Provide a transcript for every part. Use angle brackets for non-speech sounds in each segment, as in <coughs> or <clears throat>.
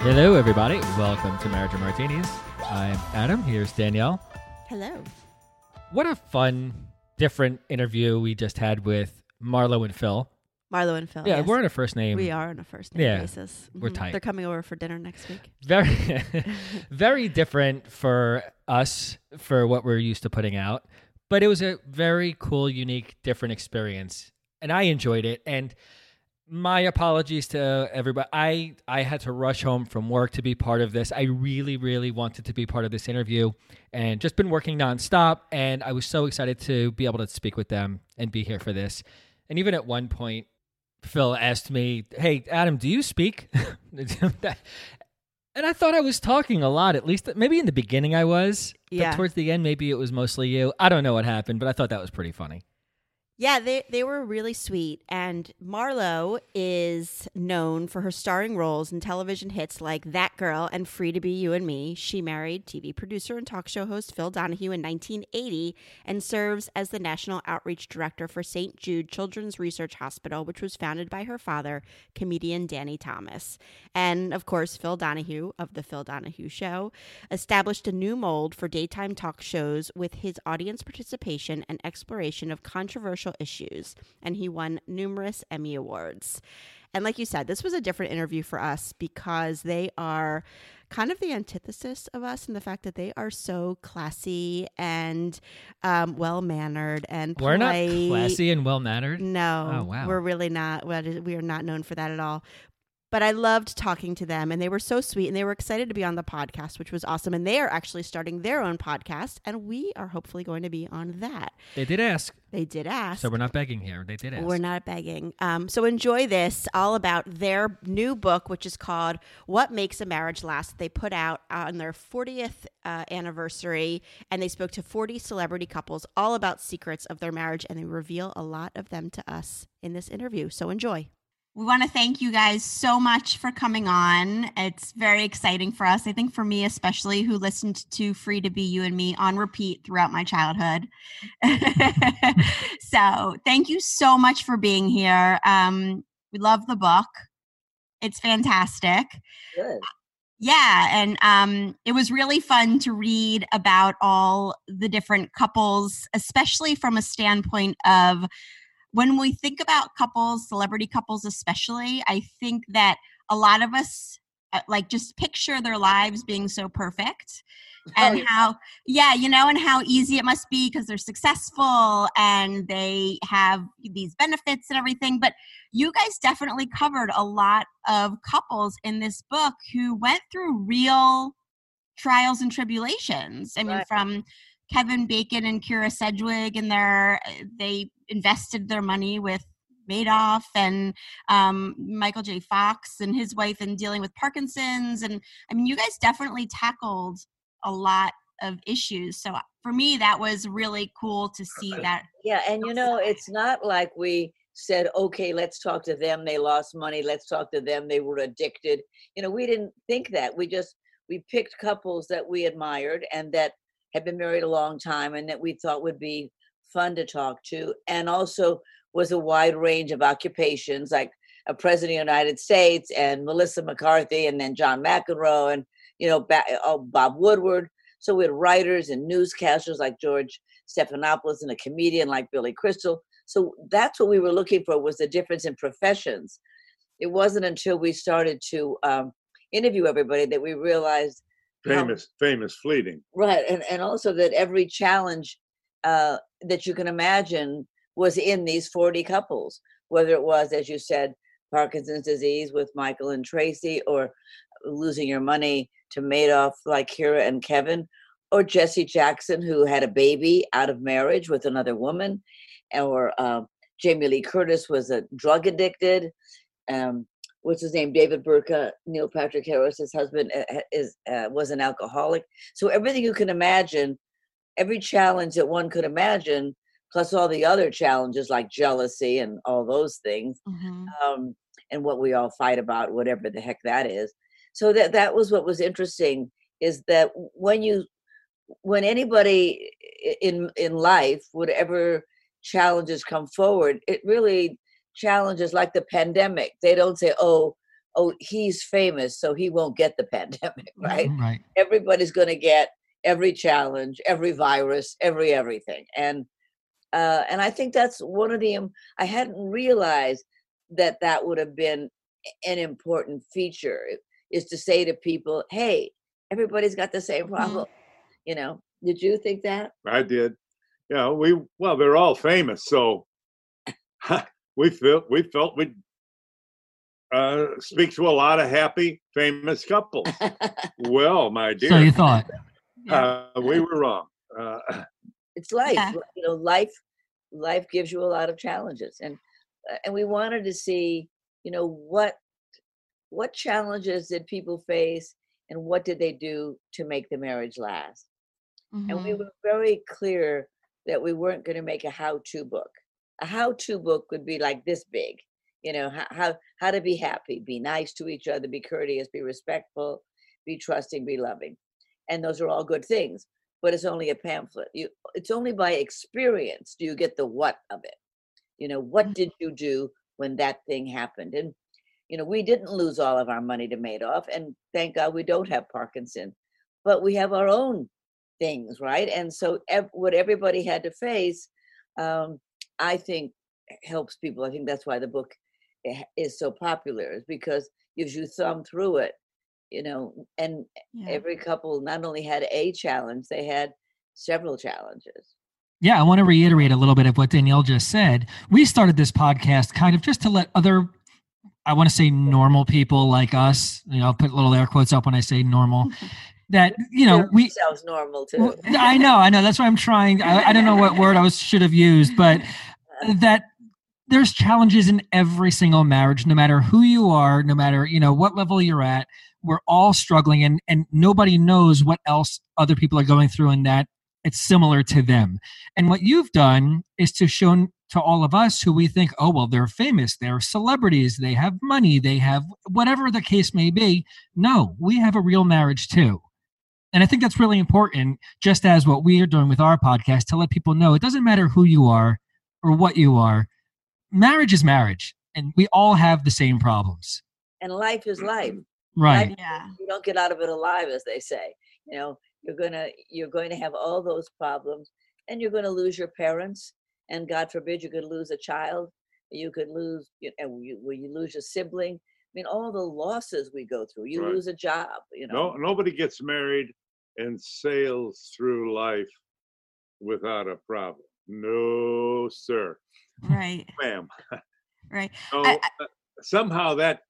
Hello, everybody. Welcome to Marriage and Martinis. I'm Adam. Here's Danielle. Hello. What a fun, different interview we just had with Marlo and Phil. Marlo and Phil. Yeah, yes. we're on a first name. We are on a first name Yeah, basis. we're Mhm. tight. They're coming over for dinner next week. Very, <laughs> <laughs> very different for us for what we're used to putting out, but it was a very cool, unique, different experience, and I enjoyed it. And my apologies to everybody. I I had to rush home from work to be part of this. I really, really wanted to be part of this interview, and just been working nonstop. And I was so excited to be able to speak with them and be here for this. And even at one point, Phil asked me, "Hey, Adam, do you speak?" <laughs> And I thought I was talking a lot, at least maybe in the beginning I was. Yeah. But towards the end, maybe it was mostly you. I don't know what happened, but I thought that was pretty funny. Yeah, they they were really sweet. And Marlo is known for her starring roles in television hits like That Girl and Free to Be You and Me. She married TV producer and talk show host Phil Donahue in 1980 and serves as the National Outreach Director for St. Jude Children's Research Hospital, which was founded by her father, comedian Danny Thomas. And of course, Phil Donahue of The Phil Donahue Show established a new mold for daytime talk shows with his audience participation and exploration of controversial issues, and he won numerous Emmy Awards. And like you said, this was a different interview for us because they are kind of the antithesis of us in the fact that they are so classy and um, well mannered and We're not classy and well mannered. No, Oh, wow. we're really not. We are not known for that at all. But I loved talking to them, and they were so sweet, and they were excited to be on the podcast, which was awesome. And they are actually starting their own podcast, and we are hopefully going to be on that. They did ask, They did ask. so we're not begging here. They did ask. We're not begging. Um, so enjoy this all about their new book, which is called What Makes a Marriage Last. They put out on their 40th uh, anniversary, and they spoke to 40 celebrity couples all about secrets of their marriage, and they reveal a lot of them to us in this interview. So enjoy. We want to thank you guys so much for coming on. It's very exciting for us. I think for me, especially who listened to Free to Be You and Me on repeat throughout my childhood. <laughs> so, thank you so much for being here. Um, we love the book, it's fantastic. Good. Yeah, and um, it was really fun to read about all the different couples, especially from a standpoint of when we think about couples, celebrity couples especially. I think that a lot of us uh, like just picture their lives being so perfect <laughs> and Oh, yeah. how yeah you know and how easy it must be because they're successful and they have these benefits and everything but you guys definitely covered a lot of couples in this book who went through real trials and tribulations i mean Right. from kevin bacon and kyra sedgwick and their they invested their money with Madoff and um, Michael J. Fox and his wife and dealing with Parkinson's. And I mean, you guys definitely tackled a lot of issues. So for me, that was really cool to see that. Yeah, and you know, it's not like we said, okay, let's talk to them. They lost money. Let's talk to them. They were addicted. You know, we didn't think that. We just we picked couples that we admired and that had been married a long time and that we thought would be fun to talk to, and also was a wide range of occupations like a president of the United States and Melissa McCarthy and then John McEnroe and you know oh, Bob Woodward. So we had writers and newscasters like George Stephanopoulos and a comedian like Billy Crystal. So that's what we were looking for was the difference in professions. It wasn't until we started to um, interview everybody that we realized how- famous, famous fleeting. right and and also that every challenge uh that you can imagine was in these 40 couples whether it was as you said parkinson's disease with michael and tracy or losing your money to madoff like kyra and kevin or jesse jackson who had a baby out of marriage with another woman or uh, jamie lee curtis was a drug addicted um what's his name david burtka neil patrick Harris, his husband uh, is uh, was an alcoholic so everything you can imagine every challenge that one could imagine plus all the other challenges like jealousy and all those things Mhm. um, and what we all fight about whatever the heck that is so that that was what was interesting is that when you when anybody in in life whatever challenges come forward it really challenges like the pandemic they don't say oh oh he's famous so he won't get the <laughs> pandemic right? Right. everybody's going to get every challenge every virus every everything. And uh, and i think that's one of the im- i hadn't realized that that would have been an important feature is to say to people hey everybody's got the same problem you know? Did you think that? I did. Yeah, we well, they're all famous, so <laughs> we felt we felt we uh, speak to a lot of happy, famous couples. <laughs> well, my dear, So you thought. Yeah. uh, we were wrong. Uh, it's life Yeah. you know life life gives you a lot of challenges and uh, and we wanted to see you know what what challenges did people face and what did they do to make the marriage last and we Mhm. were very clear that we weren't going to make a how-to book a how-to book would be like this big you know how, how how to be happy be nice to each other be courteous be respectful be trusting be loving. And those are all good things but it's only a pamphlet. You it's only by experience do you get the what of it. You know what did you do when that thing happened? And you know we didn't lose all of our money to madoff and thank god we don't have parkinson but we have our own things right? And so ev- what everybody had to face um, i think helps people i think that's why the book eh, is so popular is because as you thumb through it you know and Yeah. every couple not only had a challenge they had several challenges Yeah, I want to reiterate a little bit of what Danielle just said. We started this podcast kind of just to let other, I want to say normal people like us, you know, I'll put little air quotes up when I say normal, <laughs> that, you know, we, themselves normal too I know, I know. That's why I'm trying. I, I don't know what word I was should have used, but <laughs> that there's challenges in every single marriage, no matter who you are, no matter you know what level you're at. We're all struggling, and and nobody knows what else other people are going through, and that it's similar to them. And what you've done is to show to all of us who we think, oh well, they're famous, they're celebrities, they have money, they have whatever the case may be. No, we have a real marriage too. And I think that's really important, just as what we are doing with our podcast, to let people know it doesn't matter who you are or what you are. Marriage is marriage, and we all have the same problems. and life is life Right. Yeah. you don't get out of it alive as they say you know you're gonna you're going to have all those problems and you're going to lose your parents and god forbid you could lose a child you could lose you know you, will you lose a sibling i mean all the losses we go through you Right. lose a job you know. no, nobody gets married and sails through life without a problem. No, sir, Right. <laughs> ma'am. Right. <laughs> So I- uh, somehow that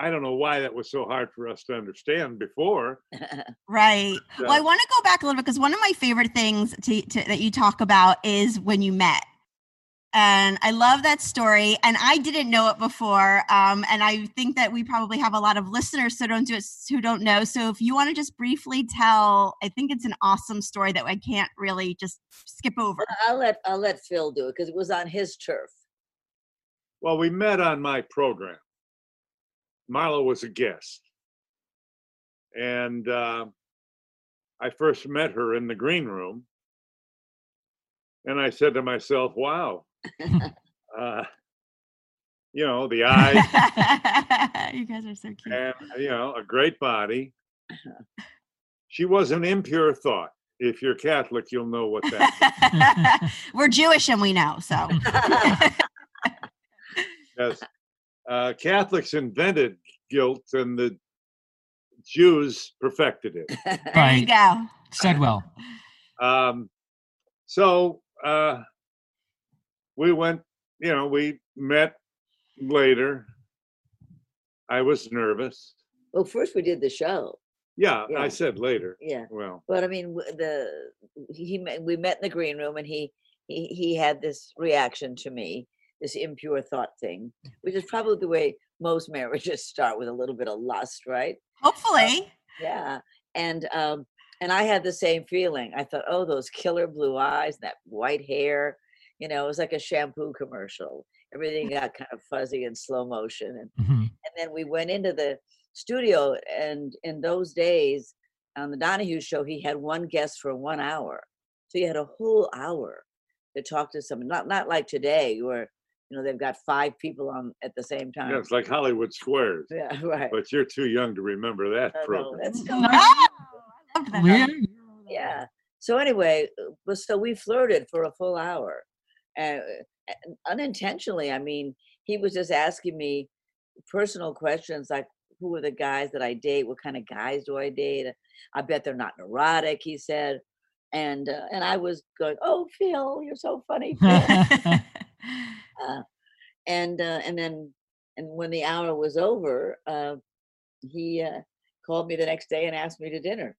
I don't know why that was so hard for us to understand before. <laughs> Right. Well, I want to go back a little bit because one of my favorite things to, to, that you talk about is when you met. And I love that story. And I didn't know it before. Um, and I think that we probably have a lot of listeners who don't do it, who don't know. So if you want to just briefly tell, I think it's an awesome story that I can't really just skip over. i'll let i'll let phil do it because it was on his turf Well, we met on my program. Marlo was a guest. And uh, I first met her in the green room. And I said to myself, wow, <laughs> <laughs> uh, you know, the eyes <laughs> you guys are so cute. and, you know, a great body. She was an impure thought. If you're Catholic, you'll know what that We're Jewish and we know. So Yes. Uh, Catholics invented guilt, and the Jews perfected it. There you go. Said well. Um, so uh, we went, you know, we met later. I was nervous. well, first we did the show. Yeah, Yeah. I said later. Yeah. Well, But I mean, the he met- we met in the green room, and he he he had this reaction to me, this impure thought thing, which is probably the way most <laughs> marriages start with a little bit of lust, right? Hopefully. Yeah, and um, and I had the same feeling. I thought, oh, those killer blue eyes, that white hair, you know, it was like a shampoo commercial. Everything <laughs> got kind of fuzzy and slow motion, and Mhm. and then we went into the studio and in those days on the donahue show he had one guest for one hour so you had a whole hour to talk to someone not not like today where you know they've got five people on at the same time yeah, it's like Hollywood Squares, yeah <laughs> right but you're too young to remember that I know, program. that's <laughs> No, so I loved that. Really? yeah so anyway uh, but so we flirted for a full hour and uh, unintentionally i mean he was just asking me personal questions like who are the guys that i date? What kind of guys do i date? I bet they're not neurotic he said and uh, and i was going oh phil you're so funny <laughs> Phil." uh, and uh, and then and when the hour was over uh, he uh, called me the next day and asked me to dinner.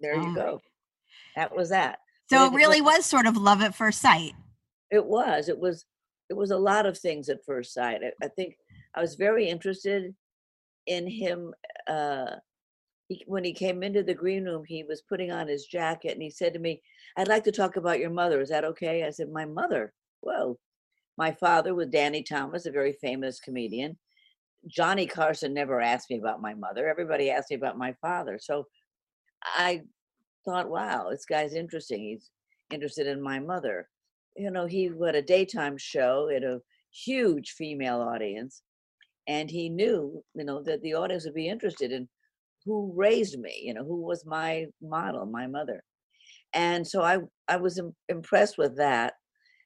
There Oh you go. That was that. So it really was sort of love at first sight. It was it was it was a lot of things at first sight i, I think i was very interested in him uh he, when he came into the green room he was putting on his jacket and he said to me i'd like to talk about your mother is that okay? I said my mother? Whoa my father was danny thomas a very famous comedian. Johnny carson never asked me about my mother everybody asked me about my father so i thought wow this guy's interesting he's interested in my mother you know, he had a daytime show at a huge female audience, and he knew, you know, that the audience would be interested in who raised me, you know, who was my model, my mother. And so I, I was im- impressed with that,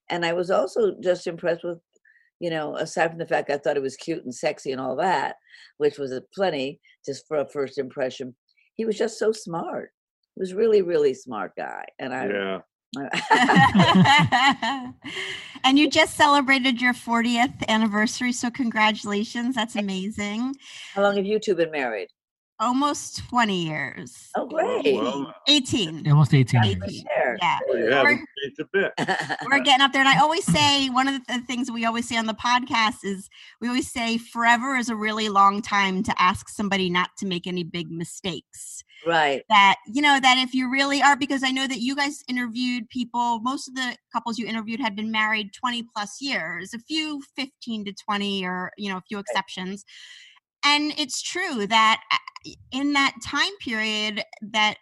and I was also just impressed with, you know, aside from the fact I thought it was cute and sexy and all that, which was plenty just for a first impression. He was just so smart. He was really, really smart guy, and I. Yeah. <laughs> and you just celebrated your 40th anniversary, so congratulations. That's amazing. How long have you two been married? Almost 20 years. Oh, great. well, 18. Almost 18 Right years. there. Yeah. Oh, you We're- a bit. <laughs> We're getting up there. And I always say one of the things we always say on the podcast is we always say forever is a really long time to ask somebody not to make any big mistakes. right. that you know that if you really are because i know that you guys interviewed people most of the couples you interviewed had been married 20 plus years a few 15 to 20 or you know a few exceptions and it's true that uh, in that time period that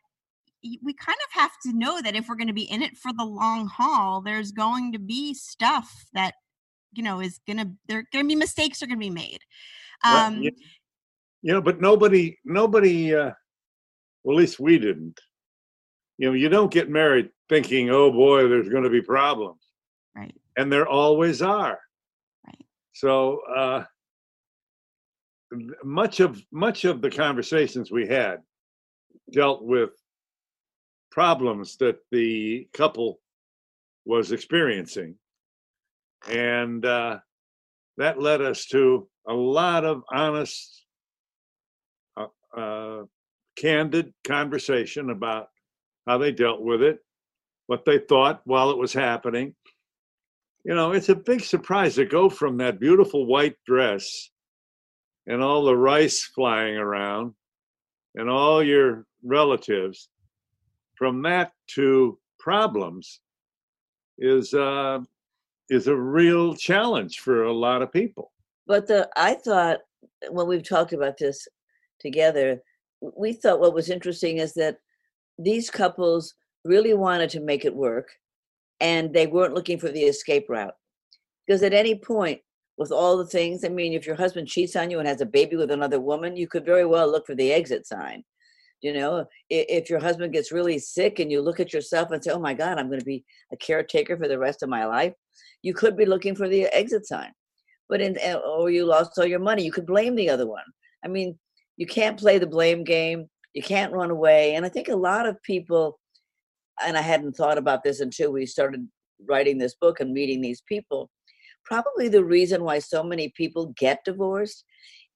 we kind of have to know that if we're going to be in it for the long haul there's going to be stuff that you know is going to there going to be mistakes are going to be made Right, um you, you know, but nobody, nobody, uh, well, at least we didn't. You know, you don't get married thinking, oh boy, there's going to be problems. right And there always are. Right. So, uh, much of much of the conversations we had dealt with problems that the couple was experiencing. And uh, that led us to a lot of honest uh, uh, candid conversation about how they dealt with it what they thought while it was happening. You know it's a big surprise to go from that beautiful white dress and all the rice flying around and all your relatives from that to problems is uh is a real challenge for a lot of people But the I thought when we've talked about this together, we thought what was interesting is that these couples really wanted to make it work and they weren't looking for the escape route. Because at any point, with all the things, I mean, if your husband cheats on you and has a baby with another woman, you could very well look for the exit sign. You know, if your husband gets really sick and you look at yourself and say, oh my God, I'm going to be a caretaker for the rest of my life, you could be looking for the exit sign but in uh, or you lost all your money you could blame the other one i mean you can't play the blame game. You can't run away. And I think a lot of people, and I hadn't thought about this until we started writing this book and meeting these people. Probably the reason why so many people get divorced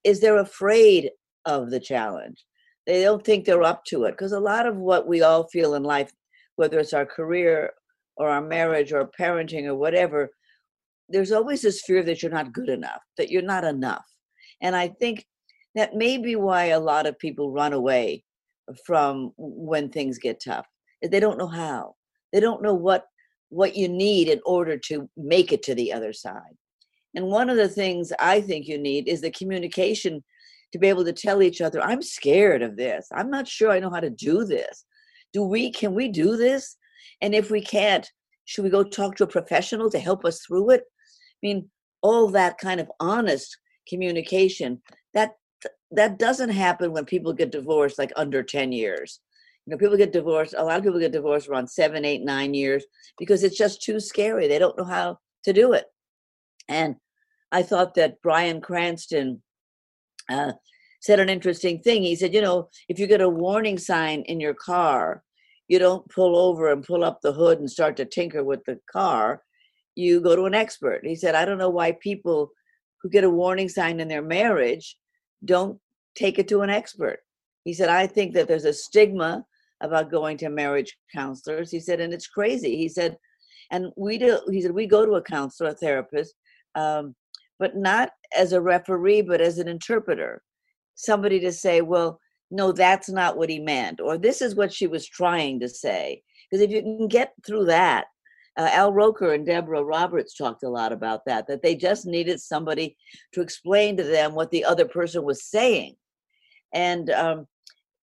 is they're afraid of the challenge. They don't think they're up to it because a lot of what we all feel in life, whether it's our career or our marriage or parenting or whatever, there's always this fear that you're not good enough, that you're not enough. And I think that may be why a lot of people run away from when things get tough. They don't know how. They don't know what what you need in order to make it to the other side. And one of the things I think you need is the communication to be able to tell each other, I'm scared of this. I'm not sure I know how to do this. Do we can we do this? And if we can't, should we go talk to a professional to help us through it? I mean, all that kind of honest communication that that doesn't happen when people get divorced like under 10 years you know people get divorced a lot of people get divorced around seven eight nine years because it's just too scary. They don't know how to do it. And i thought that bryan cranston uh, said an interesting thing. He said you know if you get a warning sign in your car you don't pull over and pull up the hood and start to tinker with the car. You go to an expert. He said i don't know why people who get a warning sign in their marriage don't take it to an expert. He said, I think that there's a stigma about going to marriage counselors. He said, and it's crazy. He said, and we do, he said, we go to a counselor, a therapist, um, but not as a referee, but as an interpreter. Somebody to say, well, no, that's not what he meant, or this is what she was trying to say. Because if you can get through that, uh, Al Roker and Deborah Roberts talked a lot about that, that they just needed somebody to explain to them what the other person was saying. And um,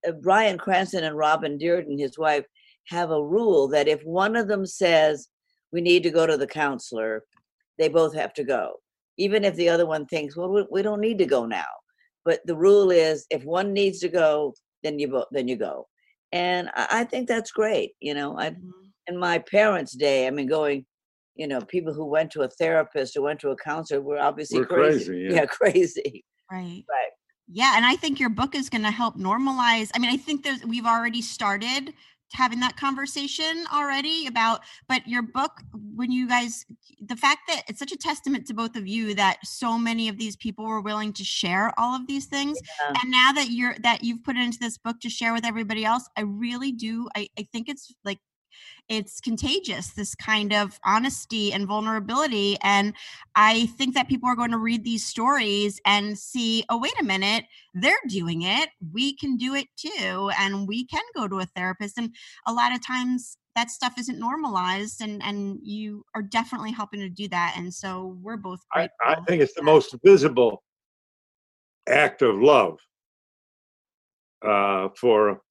uh, Bryan Cranston and Robin Dearden, his wife, have a rule that if one of them says, we need to go to the counselor, they both have to go. Even if the other one thinks, well, we, we don't need to go now. But the rule is if one needs to go, then you, then you go. And I, I think that's great. You know, I, mm-hmm in my parents' day, I mean, going, you know, people who went to a therapist or went to a counselor were obviously we're crazy. crazy <laughs> yeah. yeah, crazy. Right. Right. Yeah, and I think your book is going to help normalize. I mean, I think there's we've already started having that conversation already about but your book when you guys the fact that it's such a testament to both of you that so many of these people were willing to share all of these things Yeah. and now that you're that you've put it into this book to share with everybody else i really do i, I think it's like it's contagious this kind of honesty and vulnerability and i think that people are going to read these stories and see oh wait a minute they're doing it we can do it too and we can go to a therapist and a lot of times that stuff isn't normalized and and you are definitely helping to do that and so we're both I, I think it's the most visible act of love uh, for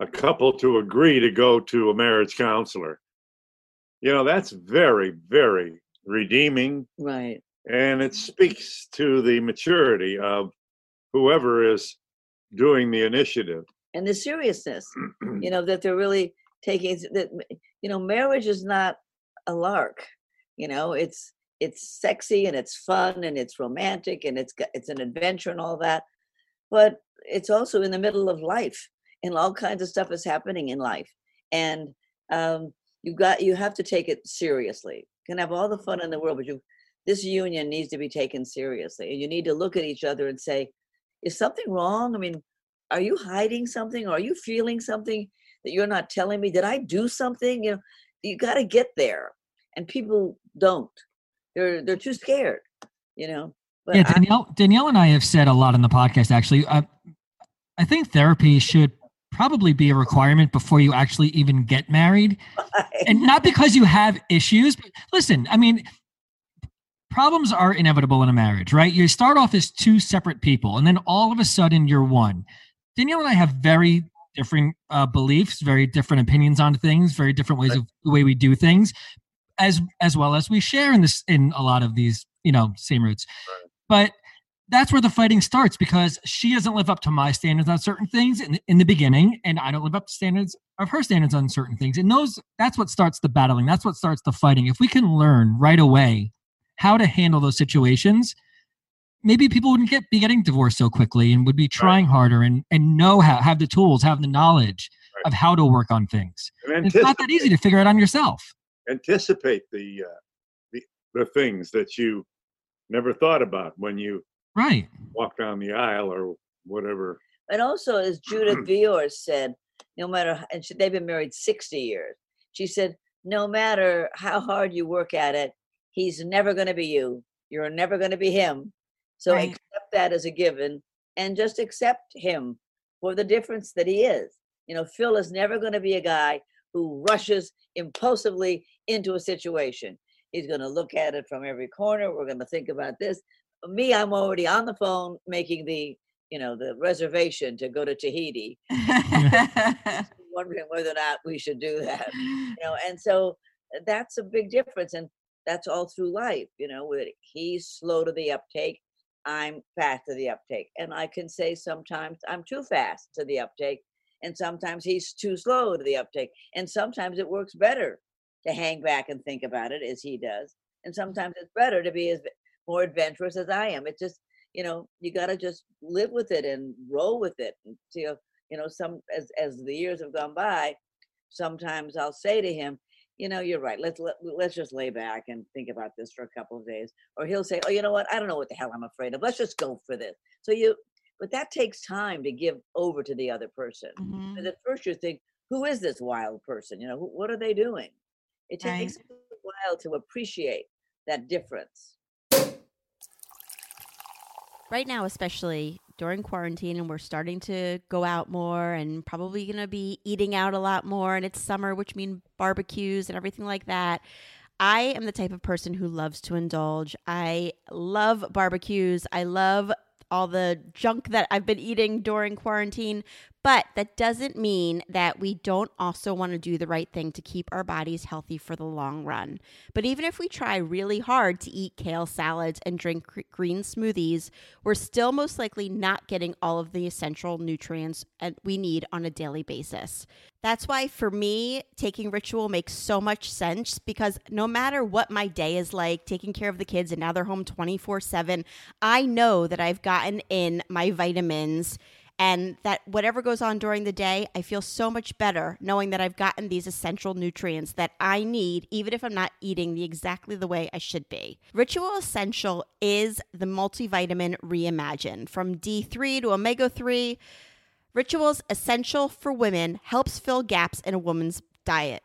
a couple to agree to go to a marriage counselor. You know, that's very, very redeeming, Right. and it speaks to the maturity of whoever is doing the initiative. And the seriousness, you <clears throat> know, that they're really taking that you know, marriage is not a lark. You know, it's it's sexy and it's fun and it's romantic and it's got- it's an adventure and all that. But it's also in the middle of life and all kinds of stuff is happening in life. And um you got you have to take it seriously. You can have all the fun in the world, but you this union needs to be taken seriously. And you need to look at each other and say, is something wrong? I mean, are you hiding something? Or are you feeling something that you're not telling me? Did I do something? You know, you got to get there. And people don't. They're they're too scared, you know. But yeah, I- Danielle, Danielle and I have said a lot on the podcast. Actually, I, I think therapy should probably be a requirement before you actually even get married, and not because you have issues. But listen, I mean, problems are inevitable in a marriage, right? You start off as two separate people, and then all of a sudden you're one. Danielle and I have very different uh, beliefs, very different opinions on things, very different ways of the way we do things, as as well as we share in this in a lot of these, you know, same roots. But that's where the fighting starts because she doesn't live up to my standards on certain things in, in the beginning, and I don't live up to standards of her standards on certain things. And those that's what starts the battling. That's what starts the fighting. If we can learn right away how to handle those situations, maybe people wouldn't get be getting divorced so quickly and would be trying harder and and know how have the tools, have the knowledge Right. of how to work on things. It's not that easy to figure it out on yourself. anticipate the uh, the the things that you never thought about when you Right. walk down the aisle or whatever. And also, as Judith <clears throat> Viorst said, no matter, h- and she, they've been married 60 years, she said, no matter how hard you work at it, he's never going to be you. You're never going to be him. So Right. accept that as a given and just accept him for the difference that he is. You know, Phil is never going to be a guy who rushes impulsively into a situation. He's going to look at it from every corner. We're going to think about this. Me, I'm already on the phone making the you know, the reservation to go to Tahiti, <laughs> <laughs> wondering whether or not we should do that. You know, <laughs> and so uh, that's a big difference, and that's all through life. You know, with he's slow to the uptake, I'm fast to the uptake, and I can say sometimes I'm too fast to the uptake, and sometimes he's too slow to the uptake, and sometimes it works better to hang back and think about it as he does, and sometimes it's better to be as more adventurous as I am. It just you know you got to just live with it and roll with it and see if, you know some as as the years have gone by sometimes i'll say to him you know you're right. Let's let, let's just lay back and think about this for a couple of days. Or he'll say oh you know what? I don't know what the hell i'm afraid of. Let's just go for this. So you but that takes time to give over to the other person. Mhm. because at first you think who is this wild person? You know who, what are they doing? It Right. takes a while to appreciate that difference right now especially during quarantine and we're starting to go out more and probably going to be eating out a lot more and it's summer which means barbecues and everything like that. I am the type of person who loves to indulge. I love barbecues. I love all the junk that i've been eating during quarantine but that doesn't mean that we don't also want to do the right thing to keep our bodies healthy for the long run. But even if we try really hard to eat kale salads and drink green smoothies, we're still most likely not getting all of the essential nutrients uh, we need on a daily basis. That's why for me, taking ritual makes so much sense because no matter what my day is like, taking care of the kids and now they're home 24 7, I know that I've gotten in my vitamins and that whatever goes on during the day, I feel so much better knowing that I've gotten these essential nutrients that I need, even if I'm not eating the exactly the way I should be. Ritual Essential is the multivitamin reimagined from D3 to omega 3. Ritual's Essential for Women helps fill gaps in a woman's diet.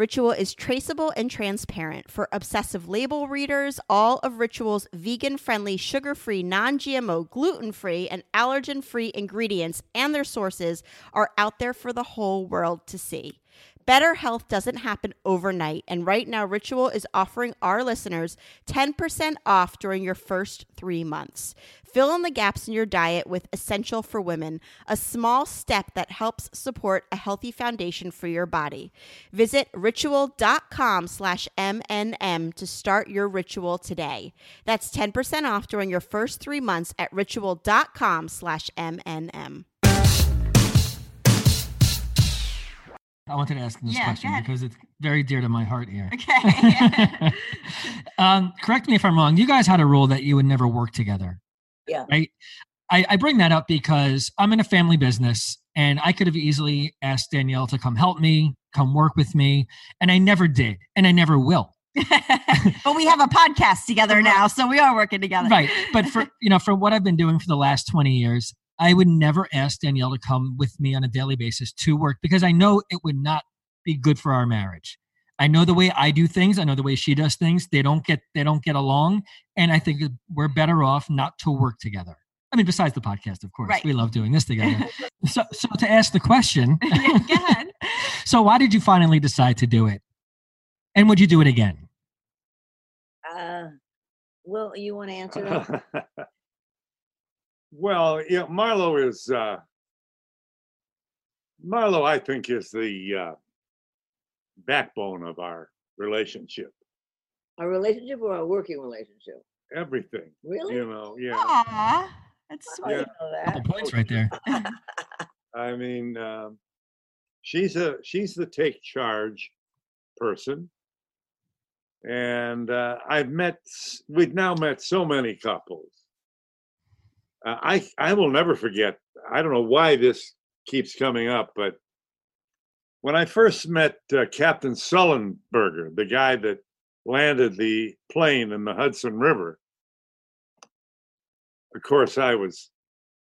Ritual is traceable and transparent. For obsessive label readers, all of Ritual's vegan friendly, sugar free, non GMO, gluten free, and allergen free ingredients and their sources are out there for the whole world to see. Better health doesn't happen overnight, and right now, Ritual is offering our listeners 10% off during your first three months. Fill in the gaps in your diet with Essential for Women, a small step that helps support a healthy foundation for your body. Visit ritual.com slash MNM to start your ritual today. That's 10% off during your first three months at ritual.com slash MNM. I wanted to ask this Yeah, question because it's very dear to my heart here. Okay. <laughs> <laughs> um, correct me if I'm wrong. You guys had a rule that you would never work together. Yeah. Right. I, I bring that up because I'm in a family business and I could have easily asked Danielle to come help me, come work with me, and I never did, and I never will. <laughs> but we have a podcast together now, so we are working together. Right. But for you know, for what I've been doing for the last 20 years, I would never ask Danielle to come with me on a daily basis to work because I know it would not be good for our marriage. I know the way I do things, I know the way she does things. They don't get they don't get along, and I think we're better off not to work together. I mean, besides the podcast, of course, Right. we love doing this together. <laughs> so, so to ask the question, <laughs> Yeah, go ahead. <laughs> so why did you finally decide to do it, and would you do it again? uh well you want to answer that well, yeah, Marlo is uh, Marlo. I think is the uh, backbone of our relationship. a relationship or a working relationship Everything, really you know. Yeah, Aw, that's sweet. didn't that. Couple points right there. <laughs> I mean, um, she's a she's the take charge person, and uh, I've met we've now met so many couples uh, I I will never forget. I don't know why this keeps coming up, but when I first met uh, Captain Sullenberger, the guy that landed the plane in the Hudson River, of course I was,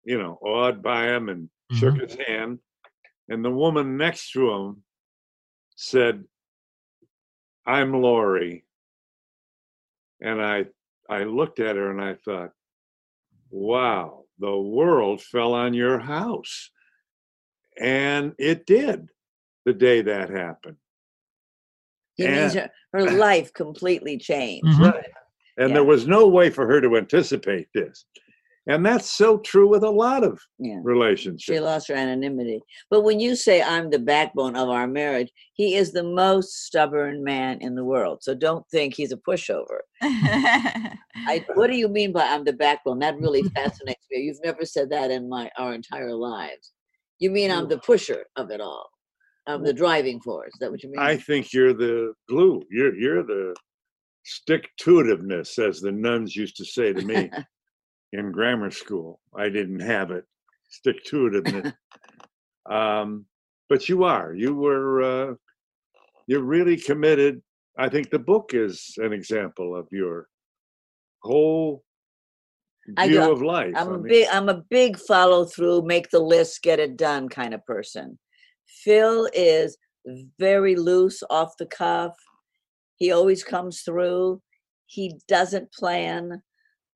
you know, awed by him and shook Mhm. his hand. And the woman next to him said, "I'm Lorrie," And I I looked at her and I thought, wow, the world fell on your house. And it did the day that happened. He And- her, her life completely changed. Mhm. Right. And Yeah. there was no way for her to anticipate this. And that's so true with a lot of Yeah. She lost her anonymity. But when you say I'm the backbone of our marriage, he is the most stubborn man in the world. So don't think he's a pushover. I, <laughs> what do you mean by I'm the backbone? That really <laughs> fascinates me. You've never said that in my our entire lives. You mean I'm the pusher of it all? I'm the driving force. Is that what you mean? I think you're the glue. You're you're the stick to itiveness, as the nuns used to say to me <laughs> in grammar school. I didn't have it. Stick to it. <laughs> um, but you are. You were. Uh, you're really committed. I think the book is an example of your whole view of life. I'm I a mean, big I'm a big follow through, make the list, get it done kind of person. Phil is very loose off the cuff. He always comes through. He doesn't plan.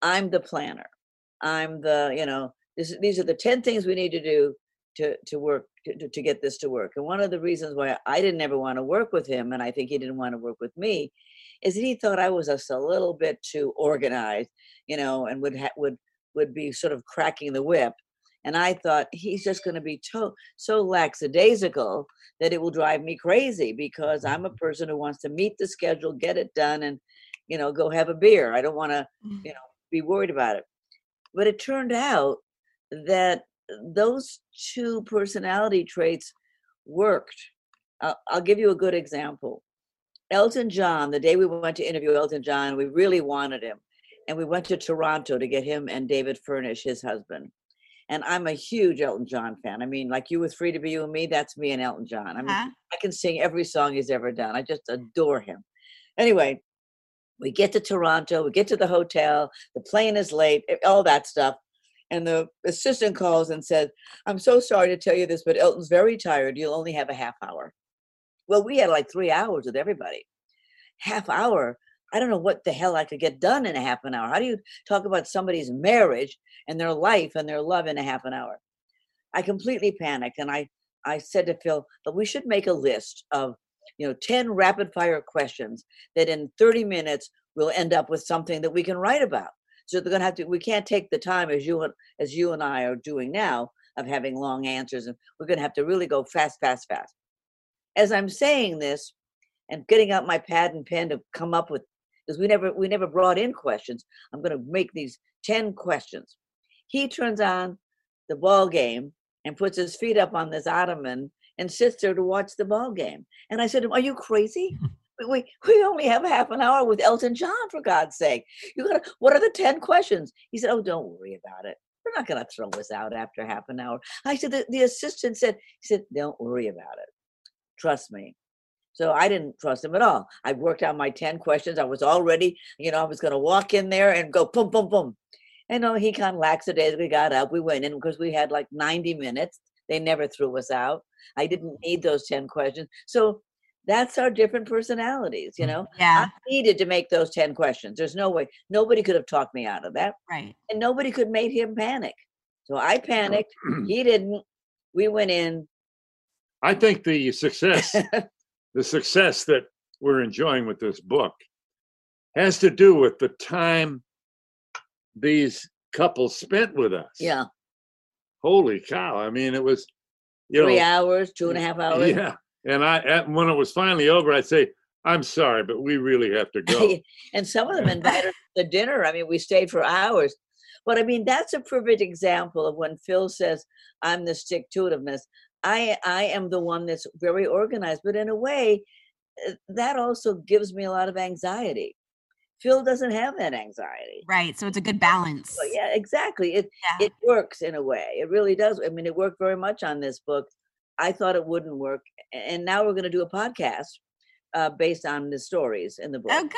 I'm the planner. I'm the, you know, this, these are the 10 things we need to do to to work to, to- get this to work. And one of the reasons why I didn't ever want to work with him and I think he didn't want to work with me is that he thought I was just a little bit too organized, you know, and would ha- would would be sort of cracking the whip. And I thought he's just going to be to- so lackadaisical that it will drive me crazy because I'm a mm-hmm. person who wants to meet the schedule, get it done, and you know, go have a beer. I don't want to, mm. you know, be worried about it. But it turned out that those two personality traits worked. I'll, I'll give you a good example. Elton John, the day we went to interview Elton John, we really wanted him. And we went to Toronto to get him and David Furnish, his husband. And I'm a huge Elton John fan. I mean, like you with Free to Be You and Me, that's me and Elton John. I mean, Huh? I can sing every song he's ever done. I just adore him. Anyway, we get to Toronto, we get to the hotel, the plane is late, eh, all that stuff. And the assistant calls and says, I'm so sorry to tell you this, but Elton's very tired. You'll only have a half hour. Well, we had like three hours with everybody. Half hour. I don't know what the hell I could get done in a half an hour. How do you talk about somebody's marriage and their life and their love in a half an hour? I completely panicked and I, I said to Phil, but we should make a list of, you know, 10 rapid fire questions that in 30 minutes we'll end up with something that we can write about. So they're gonna have to we can't take the time as you and as you and I are doing now of having long answers and we're gonna have to really go fast, fast, fast. As I'm saying this and getting out my pad and pen to come up with because we never we never brought in questions. I'm gonna make these 10 questions. He turns on the ball game and puts his feet up on this ottoman and sister to watch the ball game. And I said Are you crazy? <laughs> We, we, only have half an hour with Elton John, for God's sake. You gotta what are the 10 questions? He said, Oh, don't worry about it. We're not gonna throw us out after half an hour. I said, the, the assistant said, he said, Don't worry about it. Trust me. So I didn't trust him at all. I worked out my 10 questions. I was all ready. You know, I was going to walk in there and go boom, boom, boom. And no, he kind of lackadaisically got up. We went in because we had like 90 minutes. They never threw us out. I didn't mm-hmm. need those 10 questions. So that's our different personalities, you mm-hmm. know? Yeah, I needed to make those 10 questions. There's no way. Nobody could have talked me out of that. right. And nobody could make him panic. So I panicked. <clears throat> He didn't. We went in. I think the success, <laughs> the success that we're enjoying with this book, has to do with the time these couples spent with us. yeah. Holy cow! I mean, it was, you Three know, hours, two and a half hours. yeah. And I, and when it was finally over, I'd say, "I'm sorry, but we really have to <laughs> go." and some of them <laughs> invited us to dinner. I mean, we stayed for hours. But I mean, that's a perfect example of when Phil says, I'm the stick to itiveness. I I am the one that's very organized, but in a way, uh, that also gives me a lot of anxiety. Phil doesn't have that anxiety. Right. So it's a good balance. So, yeah, exactly. It Yeah. it works in a way. It really does. I mean, it worked very much on this book. I thought it wouldn't work, and now we're going to do a podcast uh, based on the stories in the book. Oh,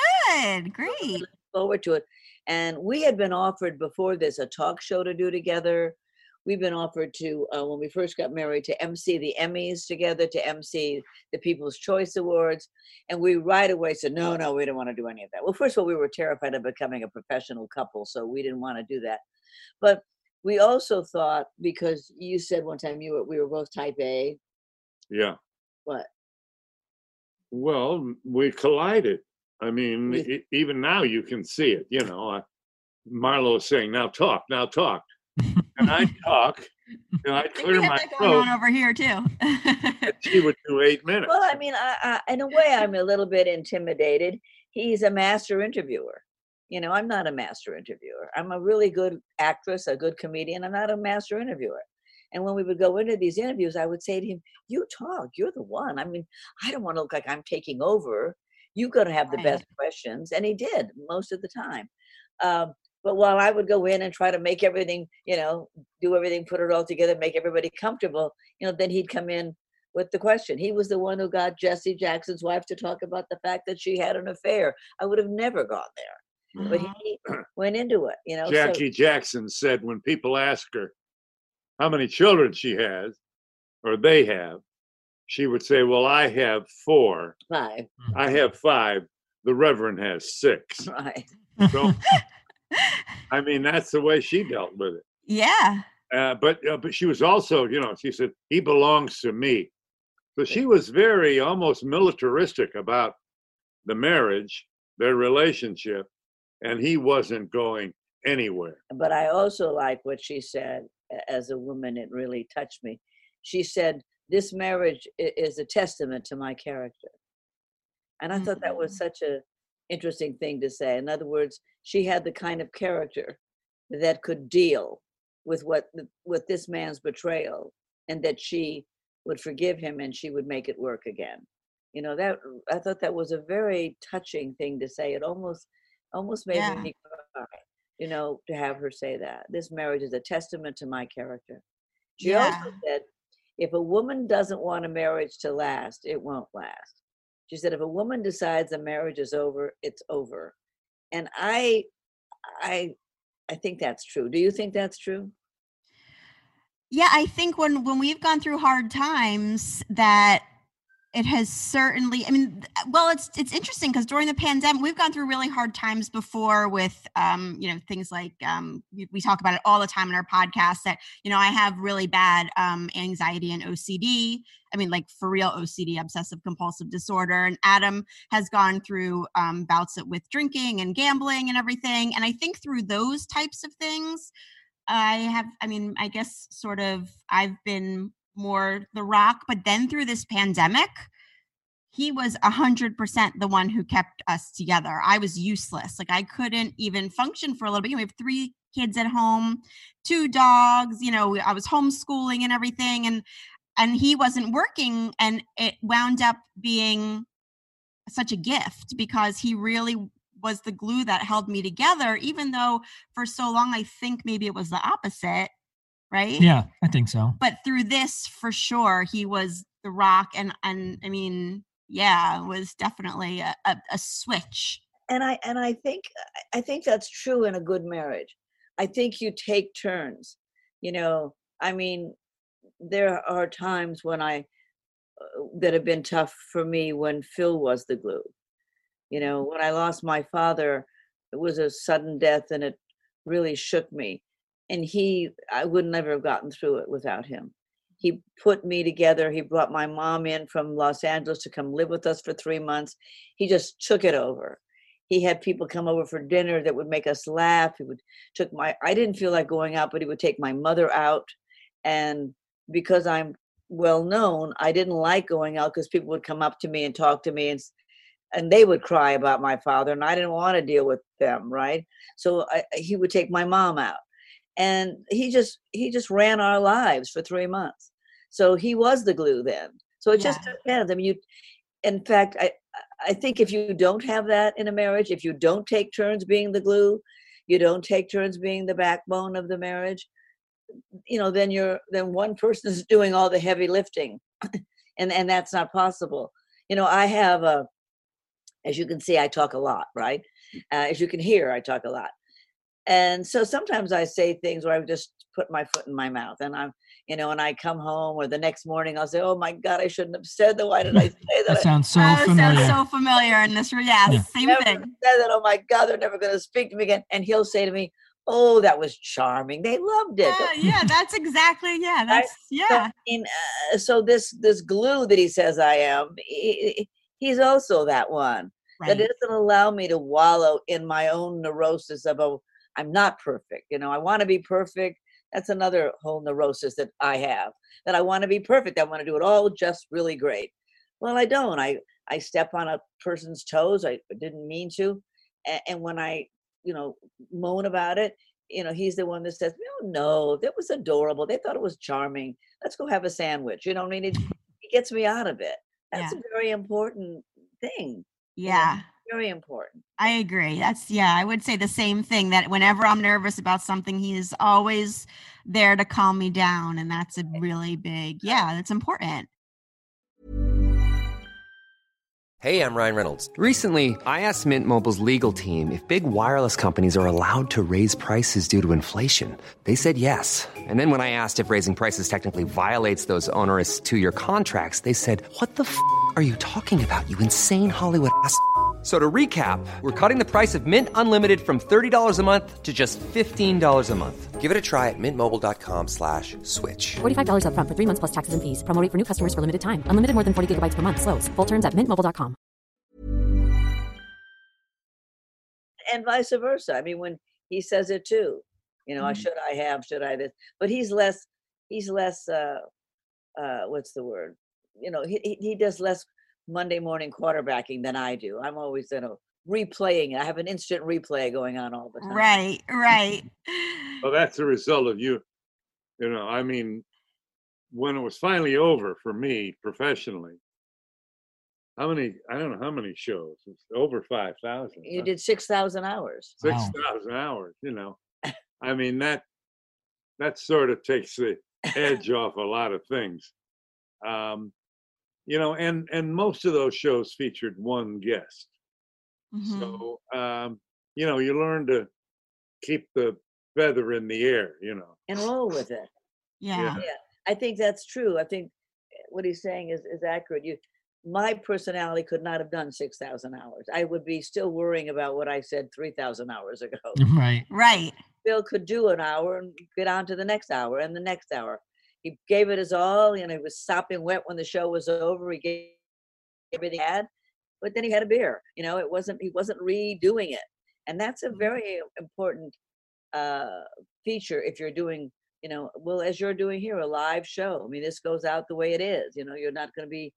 good. Great. forward to it. And we had been offered before this a talk show to do together. We've been offered to, uh, when we first got married, to MC the Emmys together, to MC the People's Choice Awards. And we right away said, no, no, we don't want to do any of that. Well, first of all, we were terrified of becoming a professional couple, so we didn't want to do that. But we also thought, because you said one time you were, we were both type A, Yeah. what? Well, we collided. I mean, We- e- even now you can see it. You know, uh, Marlo is saying, "Now talk, now talk," and I talk, and I I <laughs> think clear my that going on throat. over here too. She would do eight <laughs> minutes. Well, I mean, I, I, in a way, I'm a little bit intimidated. He's a master interviewer. You know, I'm not a master interviewer. I'm a really good actress, a good comedian. I'm not a master interviewer. And when we would go into these interviews, I would say to him, "You talk. You're the one. I mean, I don't want to look like I'm taking over. You got to have the Right. best questions." And he did most of the time. Um, but while I would go in and try to make everything, you know, do everything, put it all together, make everybody comfortable, you know, then he'd come in with the question. He was the one who got Jesse Jackson's wife to talk about the fact that she had an affair. I would have never gone there, but Mhm. he <clears throat> went into it. You know, so- Jackie Jackson said when people ask her how many children she has or they have, she would say, Well, I have four. five, I have five. The Reverend has six. right? So, <laughs> I mean, that's the way she dealt with it. yeah. Uh, but uh, but she was also, you know, she said he belongs to me. So she was very almost militaristic about the marriage, their relationship, and he wasn't going anywhere. But I also like what she said as a woman. It really touched me. She said, "This marriage is a testament to my character," and I thought that was Mhm. such a interesting thing to say. In other words, she had the kind of character that could deal with what with this man's betrayal, and that she would forgive him and she would make it work again. You know that I thought that was a very touching thing to say. It almost almost made Yeah. me cry. You know, to have her say that this marriage is a testament to my character. She also said, if a woman doesn't want a marriage to last, it won't last. She said, if a woman decides a marriage is over, it's over. And I, I, I think that's true. Do you think that's true? Yeah, I think when when we've gone through hard times that it has certainly i mean well it's it's interesting because during the pandemic we've gone through really hard times before with um you know things like um we, we talk about it all the time in our podcast that you know i have really bad um anxiety and ocd i mean like for real ocd obsessive compulsive disorder. And adam has gone through um bouts with drinking and gambling and everything. And i think through those types of things I have, I mean, I guess sort of I've been more the rock, but then through this pandemic, he was a hundred percent the one who kept us together. I was useless. Like I couldn't even function for a little bit. You know, we have three kids at home, two dogs, you know, I was homeschooling and everything. And and he wasn't working and it wound up being such a gift because he really was the glue that held me together even though for so long i think maybe it was the opposite right Yeah, I think so. but through this for sure he was the rock and and i mean yeah was definitely a, a, a switch and I and I think I think that's true in a good marriage. I think you take turns. You know, I mean, there are times when I uh, that have been tough for me when Phil was the glue. You know, when I lost my father, it was a sudden death and it really shook me. And he, I would never have gotten through it without him. He put me together. He brought my mom in from Los Angeles to come live with us for three months. He just took it over he had people come over for dinner that would make us laugh he would took my i didn't feel like going out but he would take my mother out and because i'm well known i didn't like going out because people would come up to me and talk to me and and they would cry about my father and i didn't want to deal with them right so I, he would take my mom out and he just he just ran our lives for three months. So he was the glue then. So it just depends i mean you in fact I, I think if you don't have that in a marriage, if you don't take turns being the glue, you don't take turns being the backbone of the marriage, you know, then you're then one <laughs> person is doing all the heavy lifting, <clears throat> and and that's not possible. You know, I have a, as you can see, I talk a lot, right? Uh, as you can hear, I talk a lot, and so sometimes I say things where I just put my foot in my mouth, and I'm you know, and I come home or the next morning, I'll say, "Oh my God, I shouldn't have said that. Why did I <laughs> say that?" that sounds so that familiar. sounds so familiar. And this, yeah, Yeah. same never thing. said that. Oh my God, they're never going to speak to me again. And he'll say to me, "Oh, that was charming. They loved it." Yeah, yeah, that's exactly. Yeah, <laughs> that's So, yeah. in, uh, so this this glue that he says I am, he, he's also that one that doesn't allow me to wallow in my own neurosis of oh, I'm not perfect. You know, I want to be perfect. That's another whole neurosis that I have. That I want to be perfect. I want to do it all just really great. Well, I don't. I I step on a person's toes. I didn't mean to, and, and when I you know moan about it, you know he's the one that says, "No, no, that was adorable. They thought it was charming. Let's go have a sandwich." You know, what I mean, it, <laughs> it gets me out of it. That's Yeah. a very important thing. you know, Yeah. Very important. I agree. That's yeah, I would say the same thing that whenever I'm nervous about something, he is always there to calm me down and that's a really big yeah, that's important. Hey, I'm Ryan Reynolds. Recently, I asked Mint Mobile's legal team if big wireless companies are allowed to raise prices due to inflation. They said yes. And then when I asked if raising prices technically violates those onerous two year contracts, they said, What the f are you talking about, you insane Hollywood ass? F- So to recap, we're cutting the price of Mint Unlimited from $30 a month to just $15 a month. Give it a try at mintmobile.com slash switch. $45 upfront for three months plus taxes and fees. Promo rate for new customers for limited time. Unlimited more than 40 gigabytes per month. Slows. Full terms at mintmobile.com. and vice versa. I mean, when he says it too, you know, I should I have, should I this, but he's less, he's less, uh, uh, what's the word? You know, he, he, he does less Monday morning quarterbacking than I do. I'm always, in a replaying it. I have an instant replay going on all the time. Right, right. <laughs> Well, that's the result of you. You know, I mean, when it was finally over for me professionally, how many? I don't know how many shows. It's over five thousand. You did 6,000 hours. Six thousand Wow. hours. You know, <laughs> I mean that that sort of takes the <laughs> edge off a lot of things. Um, you know, and and most of those shows featured one guest. Mhm. So um, you know, you learn to keep the feather in the air. You know. And roll with it. yeah. Yeah, I think that's true. I think eh, what he's saying is, is accurate. You, my personality could not have done 6,000 hours. I would be still worrying about what I said 3,000 hours ago. <laughs> Right. Right. Bill could do an hour and get on to the next hour and the next hour. He gave it his all. You know, he was sopping wet when the show was over. He gave everything he had, but then he had a beer. You know, it wasn't he wasn't redoing it, and that's a very important uh, feature if you're doing. You know, well, as you're doing here, a live show. I mean, this goes out the way it is. You know, you're not going to be,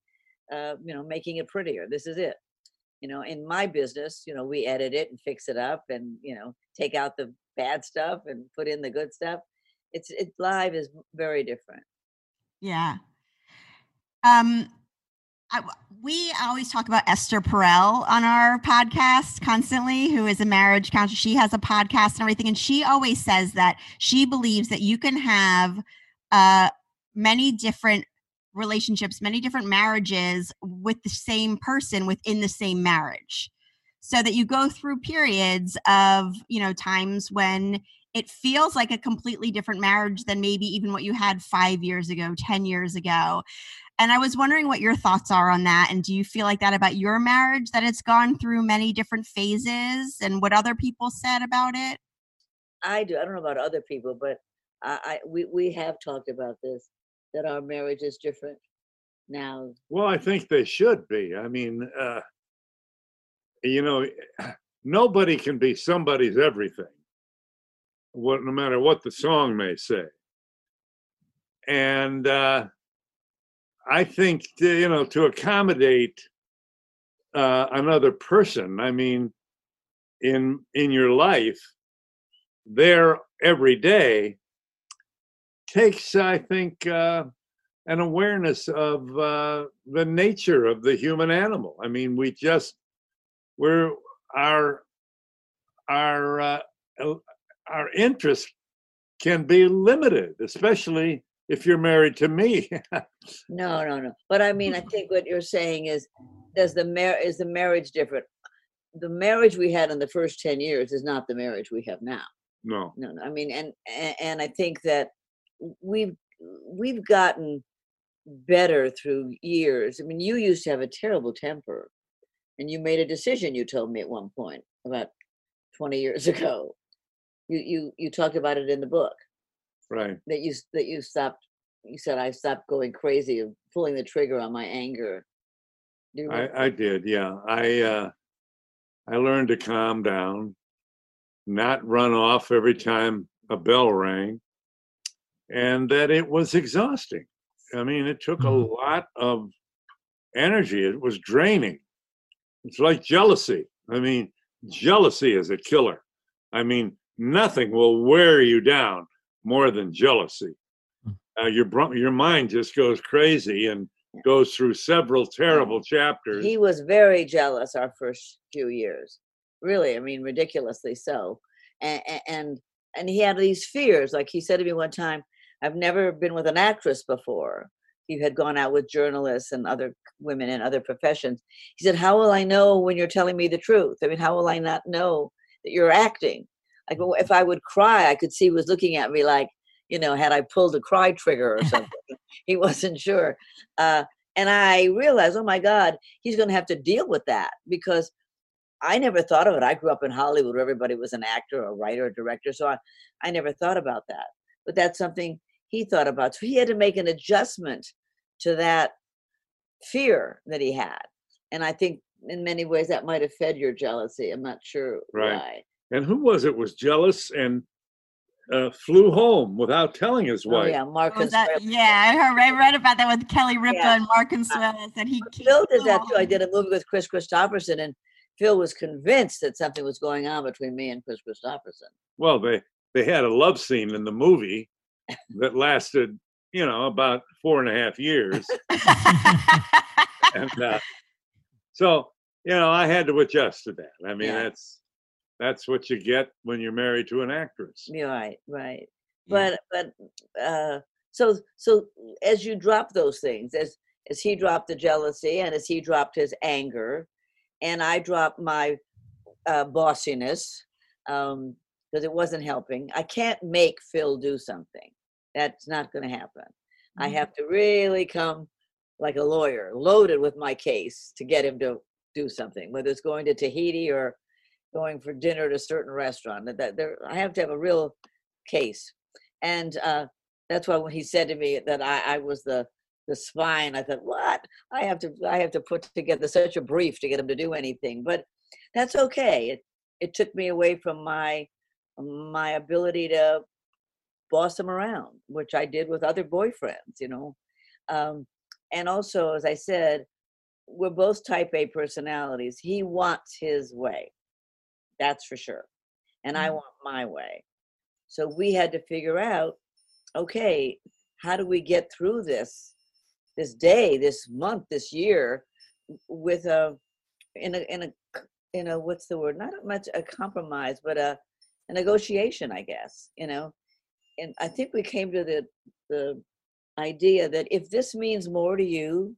uh, you know, making it prettier. This is it. You know, in my business, you know, we edit it and fix it up, and you know, take out the bad stuff and put in the good stuff. It's it live is very different. Yeah. Um, I, we always talk about Esther Perel on our podcast constantly, who is a marriage counselor. She has a podcast and everything, and she always says that she believes that you can have uh, many different relationships, many different marriages with the same person within the same marriage, so that you go through periods of you know times when it feels like a completely different marriage than maybe even what you had five years ago, 10 years ago. And I was wondering what your thoughts are on that. And do you feel like that about your marriage, that it's gone through many different phases and what other people said about it? I do. I don't know about other people, but I, I we we have talked about this that our marriage is different now. Well, I think they should be. I mean, uh, you know, <clears throat> nobody can be somebody's everything. What, no matter what the song may say. And uh, I think to, you know to accommodate uh, another person. I mean, in in your life, there every day takes, I think, uh, an awareness of uh, the nature of the human animal. I mean, we just we're our our uh, our interest can be limited, especially if you're married to me. <laughs> no, no, no. But I mean, I <laughs> think what you're saying is, does the mar- is the marriage different? The marriage we had in the first ten years is not the marriage we have now. No, no, no. I mean, and and I think that we've we've gotten better through years. I mean, you used to have a terrible temper, and you made a decision. You told me at one point about twenty years <laughs> ago. You you you talked about it in the book. Right. That you that you stopped you said i stopped going crazy of pulling the trigger on my anger. I, I did yeah. I uh i learned to calm down not run off every time a bell rang and that it was exhausting. I mean it took a mm-hmm. lot of energy. It was draining. It's like jealousy. I mean jealousy is a killer. I mean nothing will wear you down more than jealousy. Hmm. Uh, your your mind just goes crazy and goes through several terrible chapters. He was very jealous our first few years, really. I mean, ridiculously so, and and and he had these fears. Like he said to me one time, "I've never been with an actress before." He had gone out with journalists and other women in other professions. He said, "How will I know when you're telling me the truth? I mean, how will I not know that you're acting?" Like if I would cry, I could see he was looking at me like, you know, had I pulled a cry trigger or something. <laughs> he wasn't sure. Uh, and I realized, oh my God, he's going to have to deal with that because I never thought of it. I grew up in Hollywood where everybody was an actor, a writer, a director. So I, I never thought about that. But that's something he thought about. So he had to make an adjustment to that fear that he had. And I think in many ways that might have fed your jealousy. I'm not sure right. why and who was it was jealous and uh, flew home without telling his wife. Oh, yeah, Mark oh, that, Yeah, I heard. I read about that with Kelly Ripa yeah. and Mark Consuelos, and he. Phil did that too. I did a movie with Kris Kristofferson, and Phil was convinced that something was going on between me and Kris Kristofferson. Well, they they had a love scene in the movie that lasted, you know, about four and a half years, <laughs> and uh, so you know, I had to adjust to that. I mean, yeah. that's that's what you get when you're married to an actress. Right, right. Yeah. But but uh, so so as you drop those things, as as he dropped the jealousy and as he dropped his anger, and I dropped my uh, bossiness because um, it wasn't helping. I can't make Phil do something. That's not going to happen. Mm-hmm. I have to really come like a lawyer, loaded with my case to get him to do something, whether it's going to Tahiti or going for dinner at a certain restaurant. That, there, I have to have a real case, and uh, that's why when he said to me that I, I was the the spine, I thought, what? I have to I have to put together such a brief to get him to do anything, but that's okay. It it took me away from my my ability to boss him around, which I did with other boyfriends, you know. Um, and also, as I said, we're both type A personalities. He wants his way. That's for sure. And I mm-hmm. want my way. So we had to figure out okay, how do we get through this this day, this month, this year with a in a in a in a what's the word? Not much a compromise, but a a negotiation, I guess, you know. And I think we came to the the idea that if this means more to you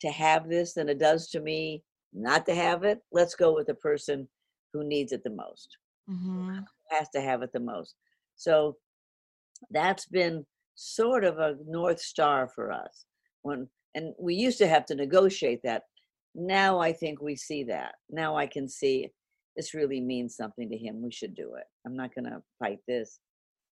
to have this than it does to me not to have it, let's go with the person who needs it the most, mm-hmm. has to have it the most. So that's been sort of a north star for us. When and we used to have to negotiate that. Now I think we see that. Now I can see this really means something to him. We should do it. I'm not going to fight this.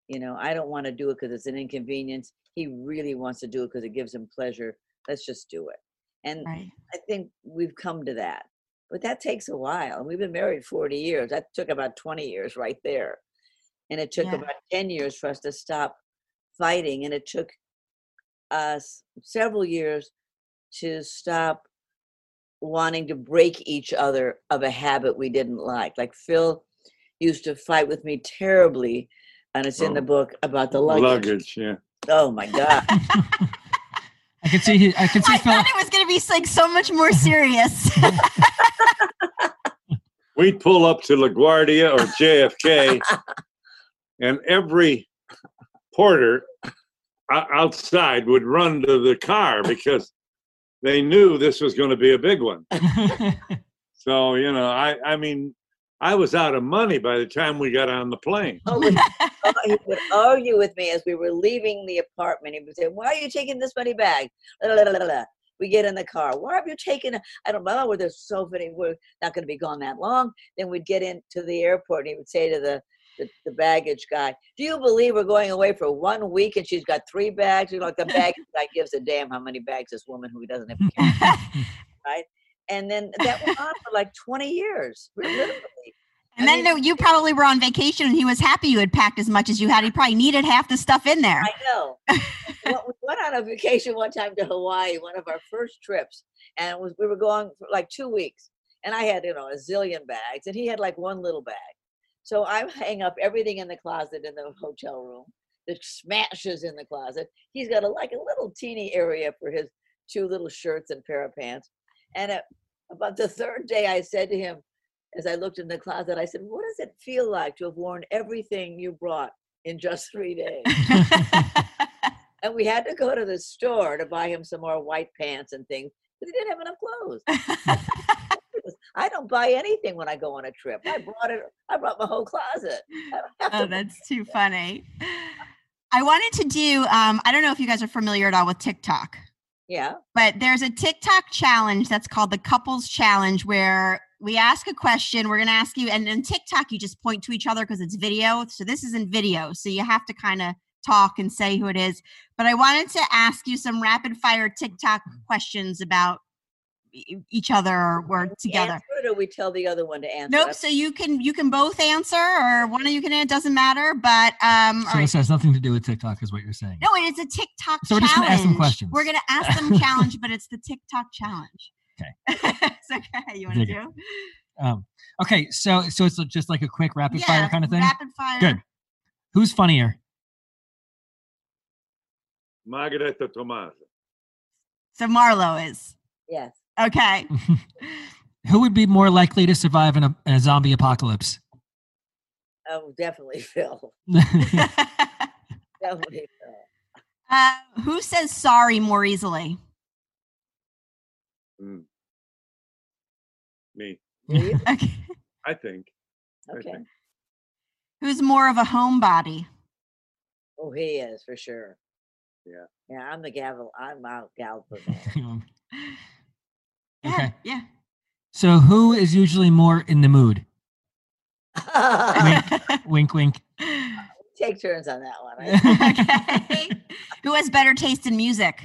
You know, I don't want to do it because it's an inconvenience. He really wants to do it because it gives him pleasure. Let's just do it. And right. I think we've come to that but that takes a while. And We've been married 40 years. That took about 20 years right there. And it took yeah. about 10 years for us to stop fighting. And it took us several years to stop wanting to break each other of a habit we didn't like. Like Phil used to fight with me terribly, and it's oh. in the oh. book about the luggage. Luggage, yeah. Oh my God. <laughs> I could see. He, I could see I Phil. thought it was going to be like so much more serious. <laughs> We'd pull up to LaGuardia or JFK, and every porter outside would run to the car because they knew this was going to be a big one. <laughs> So you know, I I mean, I was out of money by the time we got on the plane. Oh, <laughs> he would argue with me as we were leaving the apartment. He would say, "Why are you taking this money bag?" La, la, la, la, la. We get in the car. Why have you taken? a-" I don't know. Where there's so many. We're not going to be gone that long. Then we'd get into the airport, and he would say to the, the the baggage guy, "Do you believe we're going away for one week and she's got three bags?" You know, like the baggage guy gives a damn how many bags this woman who doesn't have to carry, right? And then <laughs> that went on for like 20 years, literally. and then no, you probably were on vacation and he was happy you had packed as much as you had. He probably needed half the stuff in there. I know. Well, we went on a vacation one time to Hawaii, one of our first trips, and was we were going for like two weeks, and I had you know a zillion bags, and he had like one little bag. So I hang up everything in the closet in the hotel room. The smashes in the closet. He's got a like a little teeny area for his two little shirts and pair of pants. And at, about the third day, I said to him, as I looked in the closet, I said, "What does it feel like to have worn everything you brought in just three days?" <laughs> and we had to go to the store to buy him some more white pants and things because he didn't have enough clothes. <laughs> I don't buy anything when I go on a trip. I brought it. I brought my whole closet. I don't have oh, that's too funny. I wanted to do, um, I don't know if you guys are familiar at all with TikTok, Yeah. but there's a TikTok challenge that's called the Couples Challenge where we ask a question. We're going to ask you, and in TikTok, you just point to each other because it's video. So this isn't video. So you have to kind of talk and say who it is. But I wanted to ask you some rapid fire TikTok mm-hmm. questions about each other or we're together. Answer it or we tell the other one to answer. Nope. So you can you can both answer, or one of you can. It doesn't matter. But um, all So right. this has nothing to do with TikTok, is what you're saying. No, it is a TikTok challenge. So we're just gonna ask them questions. We're gonna ask them challenge, but it's the TikTok challenge. Okay. <laughs> it's okay. You want to do? Um, okay, so so it's just like a quick rapid fire kind of thing. Rapid fire. Good. Who's funnier? Margareta Tomasa. So Marlo is yes. Okay. <laughs> Who would be more likely to survive in a, in a zombie apocalypse? Oh, definitely <laughs> Phil. <laughs> Definitely Phil. uh, who says sorry more easily? Mm. Me, Do? Okay. I think. I Okay. think. Who's more of a homebody? Oh, he is for sure. Yeah. Yeah, I'm the gavel. I'm out gal for man. Yeah, okay. Yeah. So who is usually more in the mood? Wink, <laughs> wink. Take turns on that one. <laughs> Okay. <laughs> Who has better taste in music?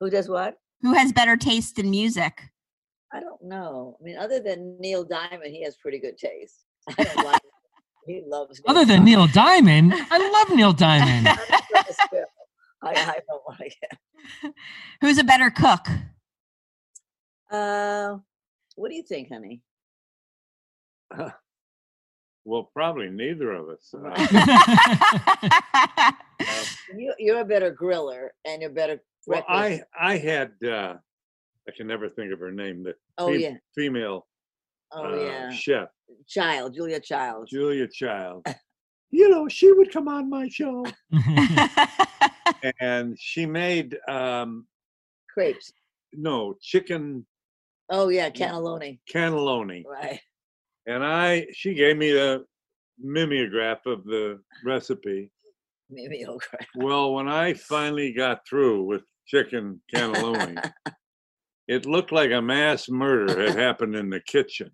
Who does what? Who has better taste in music? I don't know. I mean, other than Neil Diamond, he has pretty good taste. I don't like. He loves. Other Neil than Neil Diamond, I love Neil Diamond. Diamond. I'm just Phil. I, I don't like it. Who's a better cook? Uh, what do you think, honey? Well, probably neither of us. <laughs> Uh, You, you're a better griller, and you're better. well, I I had uh, I can never think of her name. The Oh fem- yeah. female Oh uh, yeah. chef Child, Julia Child. Julia Child. <laughs> you know, she would come on my show, <laughs> and she made um, Crepes. no chicken Oh yeah, cannelloni. cannelloni, Right. and I she gave me a mimeograph of the recipe. <laughs> Maybe okay. Well, when I finally got through with chicken cannelloni, <laughs> it looked like a mass murder had happened in the kitchen.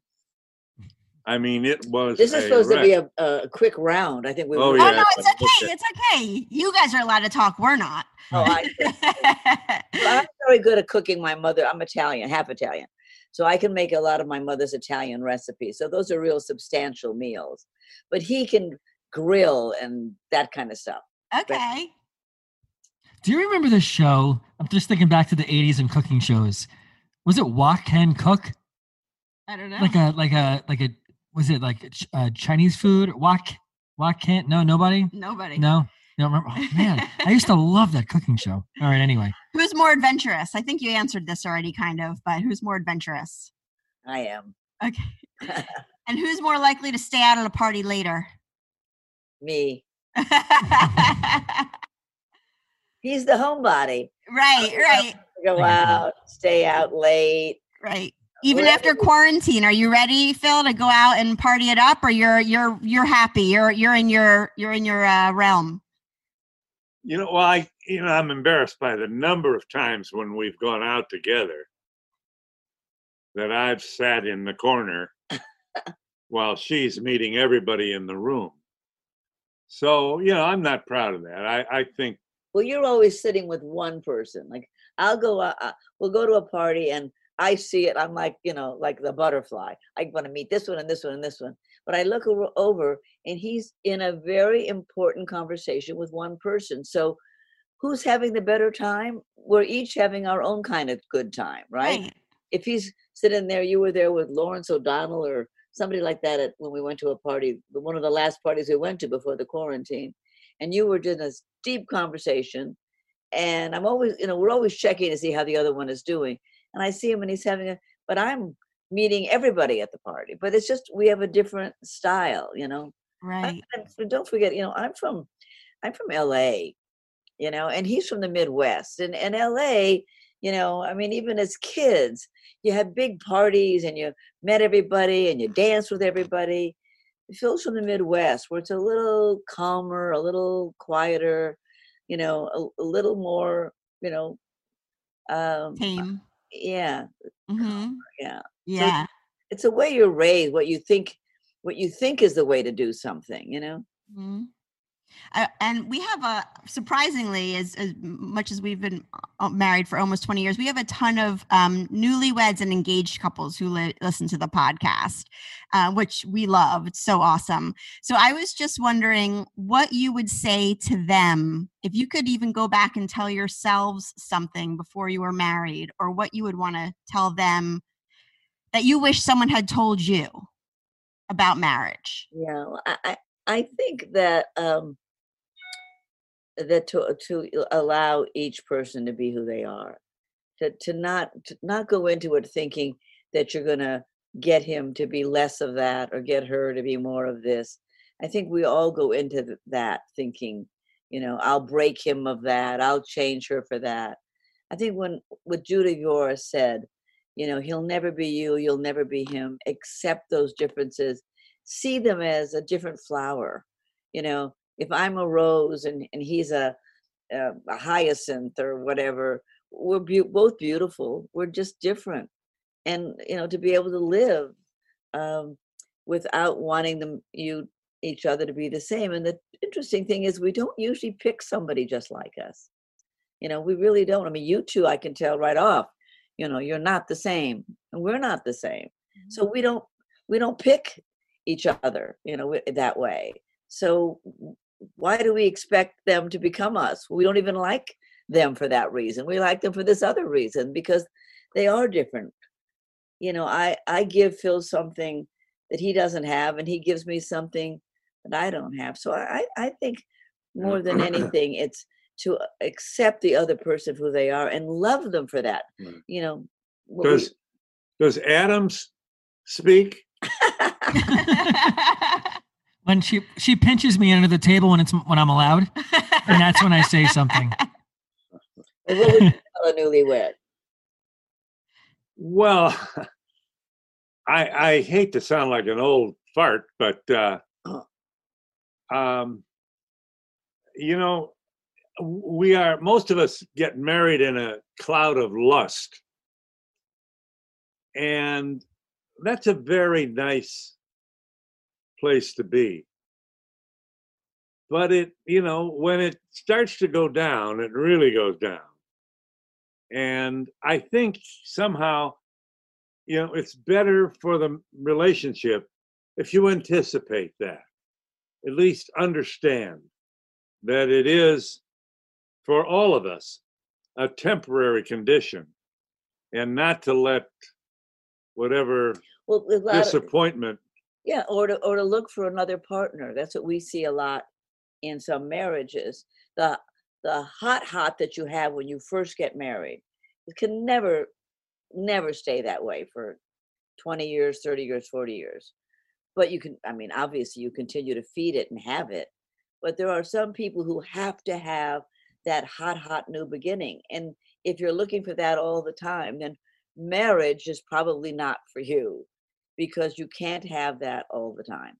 I mean, it was. This is a supposed to be a, a quick round. I think we. Oh, were- Oh yeah, no, it's but okay. It's okay. You guys are allowed to talk. We're not. Oh, I, <laughs> I'm very good at cooking my mother. I'm Italian, half Italian. So I can make a lot of my mother's Italian recipes. So those are real substantial meals. But he can grill and that kind of stuff. okay. Do you remember the show? I'm just thinking back to the 80s and cooking shows. Was it Wok Can Cook? I don't know. Like a like a like a was it like a uh, Chinese food? Wok Wok Can? No, nobody. Nobody. No, You don't remember? Oh, man, I used to love that cooking show. All right, anyway. Who's more adventurous? I think you answered this already, kind of, but who's more adventurous? I am. Okay. <laughs> and who's more likely to stay out at a party later? Me. <laughs> He's the homebody. right, right, Go out, stay out late. right. Even Well, after quarantine, are you ready, Phil, to go out and party it up, or you're you're you're happy? You're you're in your you're in your uh, realm. You know, well, I you know I'm embarrassed by the number of times when we've gone out together that I've sat in the corner while she's meeting everybody in the room. So you know, I'm not proud of that. I I think Well, you're always sitting with one person. Like I'll go, uh, uh, we'll go to a party and I see it. I'm like, you know, like the butterfly. I want to meet this one and this one and this one. But I look over, over and he's in a very important conversation with one person. So who's having the better time? We're each having our own kind of good time, right? If he's sitting there, you were there with Lawrence O'Donnell or somebody like that at, when we went to a party, one of the last parties we went to before the quarantine, and you were in this deep conversation. And I'm always, you know, we're always checking to see how the other one is doing. And I see him and he's having a, but I'm meeting everybody at the party. But it's just we have a different style, you know. Right. Don't forget, you know, I'm from I'm from LA, you know, and he's from the Midwest. And and LA, you know, I mean, even as kids, you had big parties and you met everybody and you danced with everybody. Phil's from the Midwest, where it's a little calmer, a little quieter, you know, a, a little more, you know, um, Tame. yeah, hmm yeah. Yeah. It's the way you're raised, what you think, what you think is the way to do something, you know. Mhm. Uh, and we have a surprisingly, as, as much as we've been uh, married for almost 20 years, we have a ton of um, newlyweds and engaged couples who li- listen to the podcast, uh, which we love. It's so awesome. So I was just wondering what you would say to them if you could even go back and tell yourselves something before you were married, or what you would want to tell them that you wish someone had told you about marriage. Yeah, I, I think that um that to to allow each person to be who they are, to to not to not go into it thinking that you're gonna get him to be less of that or get her to be more of this. I think we all go into that thinking, you know, I'll break him of that, I'll change her for that. I think when what Judith Viorst said, you know, he'll never be you, you'll never be him, accept those differences see them as a different flower. You know, if I'm a rose and, and he's a, a, a hyacinth or whatever, we're beau both beautiful. We're just different. And, you know, to be able to live um, without wanting them, you, each other to be the same. And the interesting thing is we don't usually pick somebody just like us. You know, we really don't. I mean, you two, I can tell right off, you know, you're not the same and we're not the same. So mm-hmm. we don't, we don't pick each other you know that way. So why do we expect them to become us? We don't even like them for that reason. We like them for this other reason because they are different. You know i i give phil something that he doesn't have and he gives me something that i don't have. So i i think more than <coughs> anything it's to accept the other person who they are and love them for that Right. you know what we- does does Adams speak? <laughs> When she she pinches me under the table when it's when I'm allowed, and that's when I say something. <laughs> what would you tell a newlywed Well, <laughs> I I hate to sound like an old fart, but uh, um, you know, w- we are most of us get married in a cloud of lust, and that's a very nice place to be. But it, you know, when it starts to go down, it really goes down. And I think somehow, you know, it's better for the relationship if you anticipate that, at least understand that it is for all of us a temporary condition and not to let whatever well lot of- disappointment Yeah, or to or to look for another partner. That's what we see a lot in some marriages, the the hot hot that you have when you first get married, it can never never stay that way for 20 years, 30 years, 40 years. But you can, I mean, obviously you continue to feed it and have it. But there are some people who have to have that hot, hot new beginning. And if you're looking for that all the time, then marriage is probably not for you because you can't have that all the time.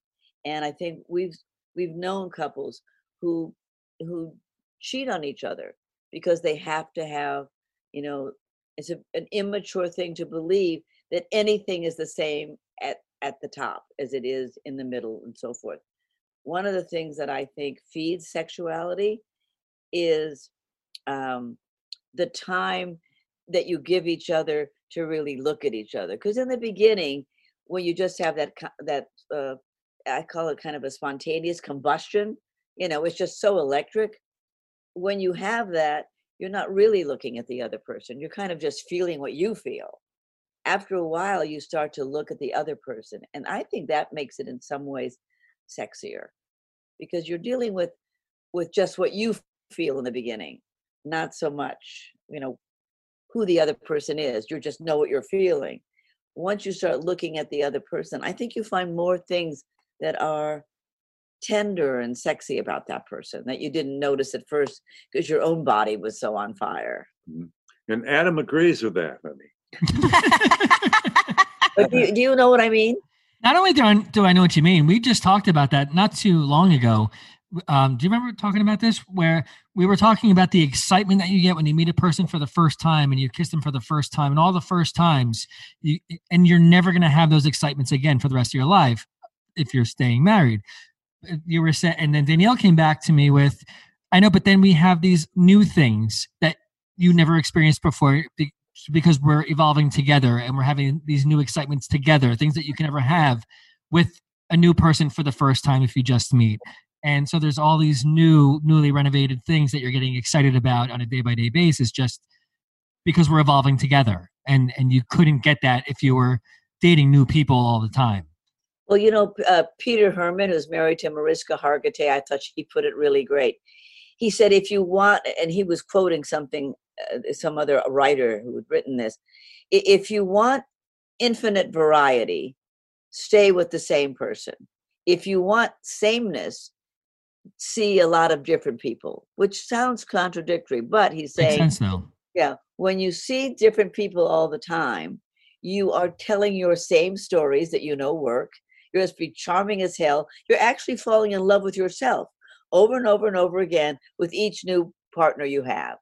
And I think we've we've known couples who who cheat on each other because they have to have, you know, it's a, an immature thing to believe that anything is the same at at the top as it is in the middle and so forth. One of the things that I think feeds sexuality is um, the time that you give each other to really look at each other. Because in the beginning, when you just have that that uh, I call it kind of a spontaneous combustion, you know, it's just so electric. When you have that, you're not really looking at the other person. You're kind of just feeling what you feel. After a while, you start to look at the other person, and I think that makes it in some ways sexier because you're dealing with with just what you feel in the beginning, not so much, you know, who the other person is. You just know what you're feeling. Once you start looking at the other person, I think you find more things that are tender and sexy about that person that you didn't notice at first because your own body was so on fire. Mm-hmm. And Adam agrees with that, honey. <laughs> but do you, do you know what I mean? Not only do I, do I know what you mean, we just talked about that not too long ago um, do you remember talking about this? Where we were talking about the excitement that you get when you meet a person for the first time and you kiss them for the first time and all the first times you, and you're never going to have those excitements again for the rest of your life if you're staying married. You were saying and then danielle came back to me with i know but then we have these new things that you never experienced before because we're evolving together and we're having these new excitements together things that you can never have with a new person for the first time if you just meet and so there's all these new newly renovated things that you're getting excited about on a day by day basis just because we're evolving together. And and you couldn't get that if you were dating new people all the time. Well you know uh, peter hermann who's married to mariska hargitay i thought he put it really great. He said if you want and he was quoting something uh, some other writer who had written this if you want infinite variety stay with the same person. If you want sameness see a lot of different people, which sounds contradictory, but he's saying, Makes sense now. yeah, when you see different people all the time, you are telling your same stories that you know work. You're supposed to be charming as hell. You're actually falling in love with yourself over and over and over again with each new partner you have.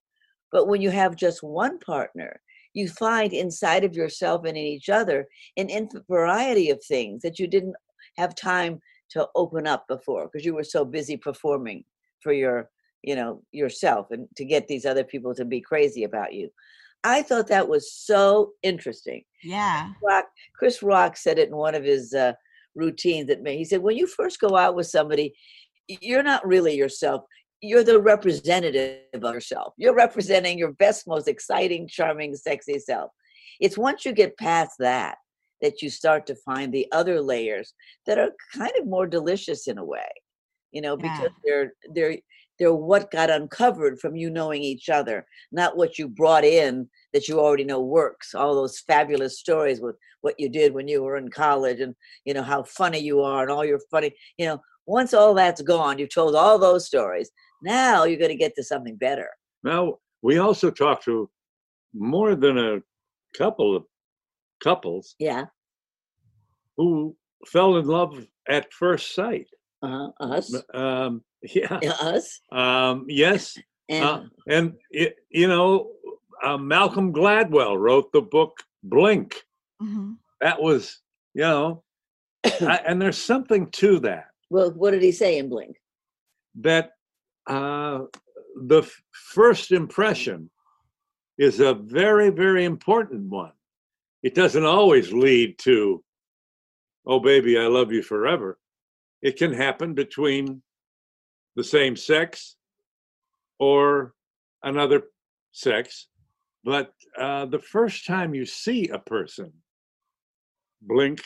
But when you have just one partner, you find inside of yourself and in each other an infinite variety of things that you didn't have time to open up before because you were so busy performing for your you know yourself and to get these other people to be crazy about you. I thought that was so interesting. Yeah. Rock, chris rock said it in one of his uh, routines that he said when you first go out with somebody you're not really yourself you're the representative of yourself. You're representing your best most exciting charming sexy self. It's once you get past that that you start to find the other layers that are kind of more delicious in a way you know because yeah. they're they're they're what got uncovered from you knowing each other not what you brought in that you already know works all those fabulous stories with what you did when you were in college and you know how funny you are and all your funny you know once all that's gone you've told all those stories now you're going to get to something better now we also talked to more than a couple of couples yeah. who fell in love at first sight. Uh-huh us? um <laughs> yeah, yeah us? Um yes <laughs> and, uh, and it, you know uh, malcolm gladwell wrote the book blink. Mm-hmm. that was you know I, <coughs> and there's something to that. Well what did he say in blink? That uh the f- first impression is a very very important one it doesn't always lead to, oh, baby, I love you forever. It can happen between the same sex or another sex. But uh, the first time you see a person blink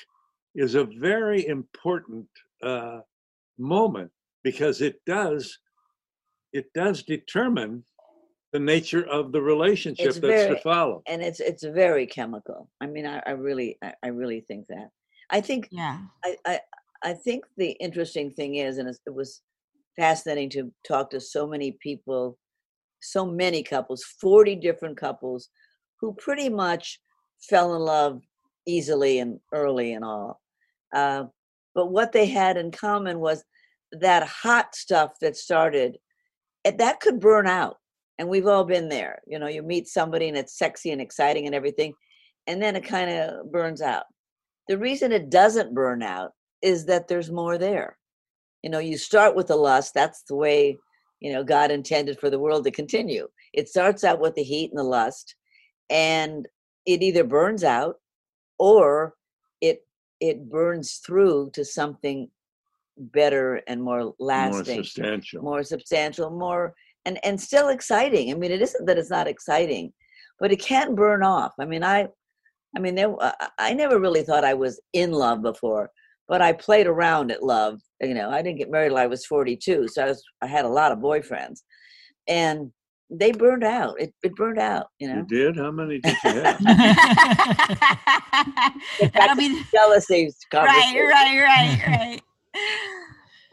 is a very important uh, moment because it does it does determine the nature of the relationship It's that's very- to follow. and it's it's very chemical. I mean, I, I really I, I really think that. I think Yeah. I, I I think the interesting thing is, and it was fascinating to talk to so many people, so many couples, forty different couples, who pretty much fell in love easily and early and all. Uh, but what they had in common was that hot stuff that started, and that could burn out. And we've all been there. You know, you meet somebody and it's sexy and exciting and everything, and then it kind of burns out. The reason it doesn't burn out is that there's more there. You know, you start with the lust. That's the way, you know, God intended for the world to continue. It starts out with the heat and the lust, and it either burns out or it it burns through to something better and more lasting More substantial. more substantial more and and still exciting i mean it isn't that it's not exciting but it can burn off i mean i i mean there I- i never really thought i was in love before but i played around at love you know i didn't get married till i was 42 so i was i had a lot of boyfriends and they burned out it, it burned out you know You did? How many did you have? <laughs> That'll be jealousy right, right, right, right.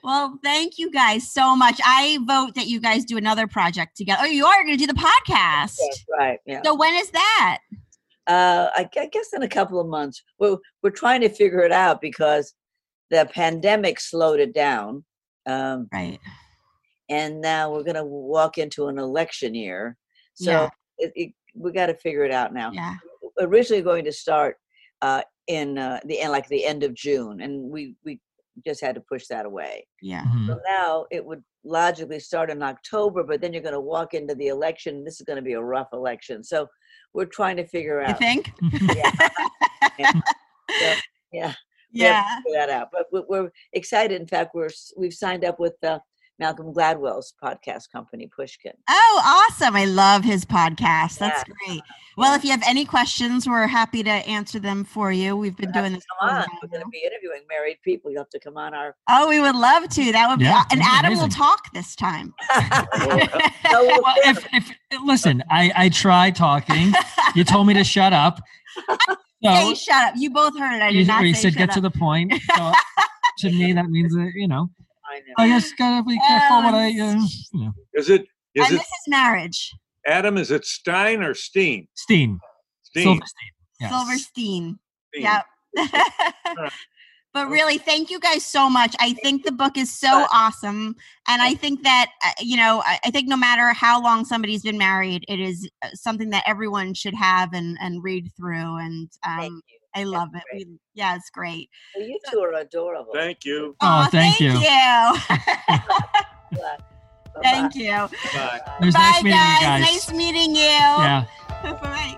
Well, thank you guys so much. I vote that you guys do another project together. Oh, you are going to do the podcast. Yes, right yeah So when is that? uh, I, I guess in a couple of months. We're we're trying to figure it out because the pandemic slowed it down, um, Right. and now we're going to walk into an election year. So Yeah. it, it, we got to figure it out now. Yeah. Originally going to start uh, in uh, the end, like the end of June, and we we just had to push that away. Yeah. Mhm. So now it would logically start in October, but then you're going to walk into the election. This is going to be a rough election. So we're trying to figure out. You think? Yeah. Yeah. Yeah. <laughs> Yeah. we have Yeah. to figure that out. But we- we're excited. In fact, we're we've signed up with uh, Malcolm Gladwell's podcast company, Pushkin. Oh, awesome. I love his podcast. That's great. Well, if you have any questions, we're happy to answer them for you. We've been doing this. Come a on, we're going to be interviewing married people. You have to come on our. Oh, we would love to. That would be, Yeah, and that'd be Adam will talk this time. <laughs> <laughs> We'll Well, if, if listen, I I tried talking. You told me to shut up. <laughs> Say So shut up. You both heard it. I you, not you say said shut get up. to the point. So to me, that means that you know. I. I just gotta be careful what I. Uh, you know, Is it is and it this is marriage. Adam? Is it Stein or Steen? Steen, Steen. Silverstein. Yes. Silverstein. Steen. Yep. <laughs> <laughs> but really, thank you guys so much. I think the book is so awesome. And I think that, uh, you know, I, I think no matter how long somebody's been married, it is uh, something that everyone should have and, and read through. And Thank um, you. I That's love it. We, yeah, it's great. Well, you two are adorable. Thank you. Oh, Aw, thank you. <laughs> Bye. thank you. Bye. Bye, nice meeting guys. you guys. Nice meeting you. Yeah. <laughs> Bye.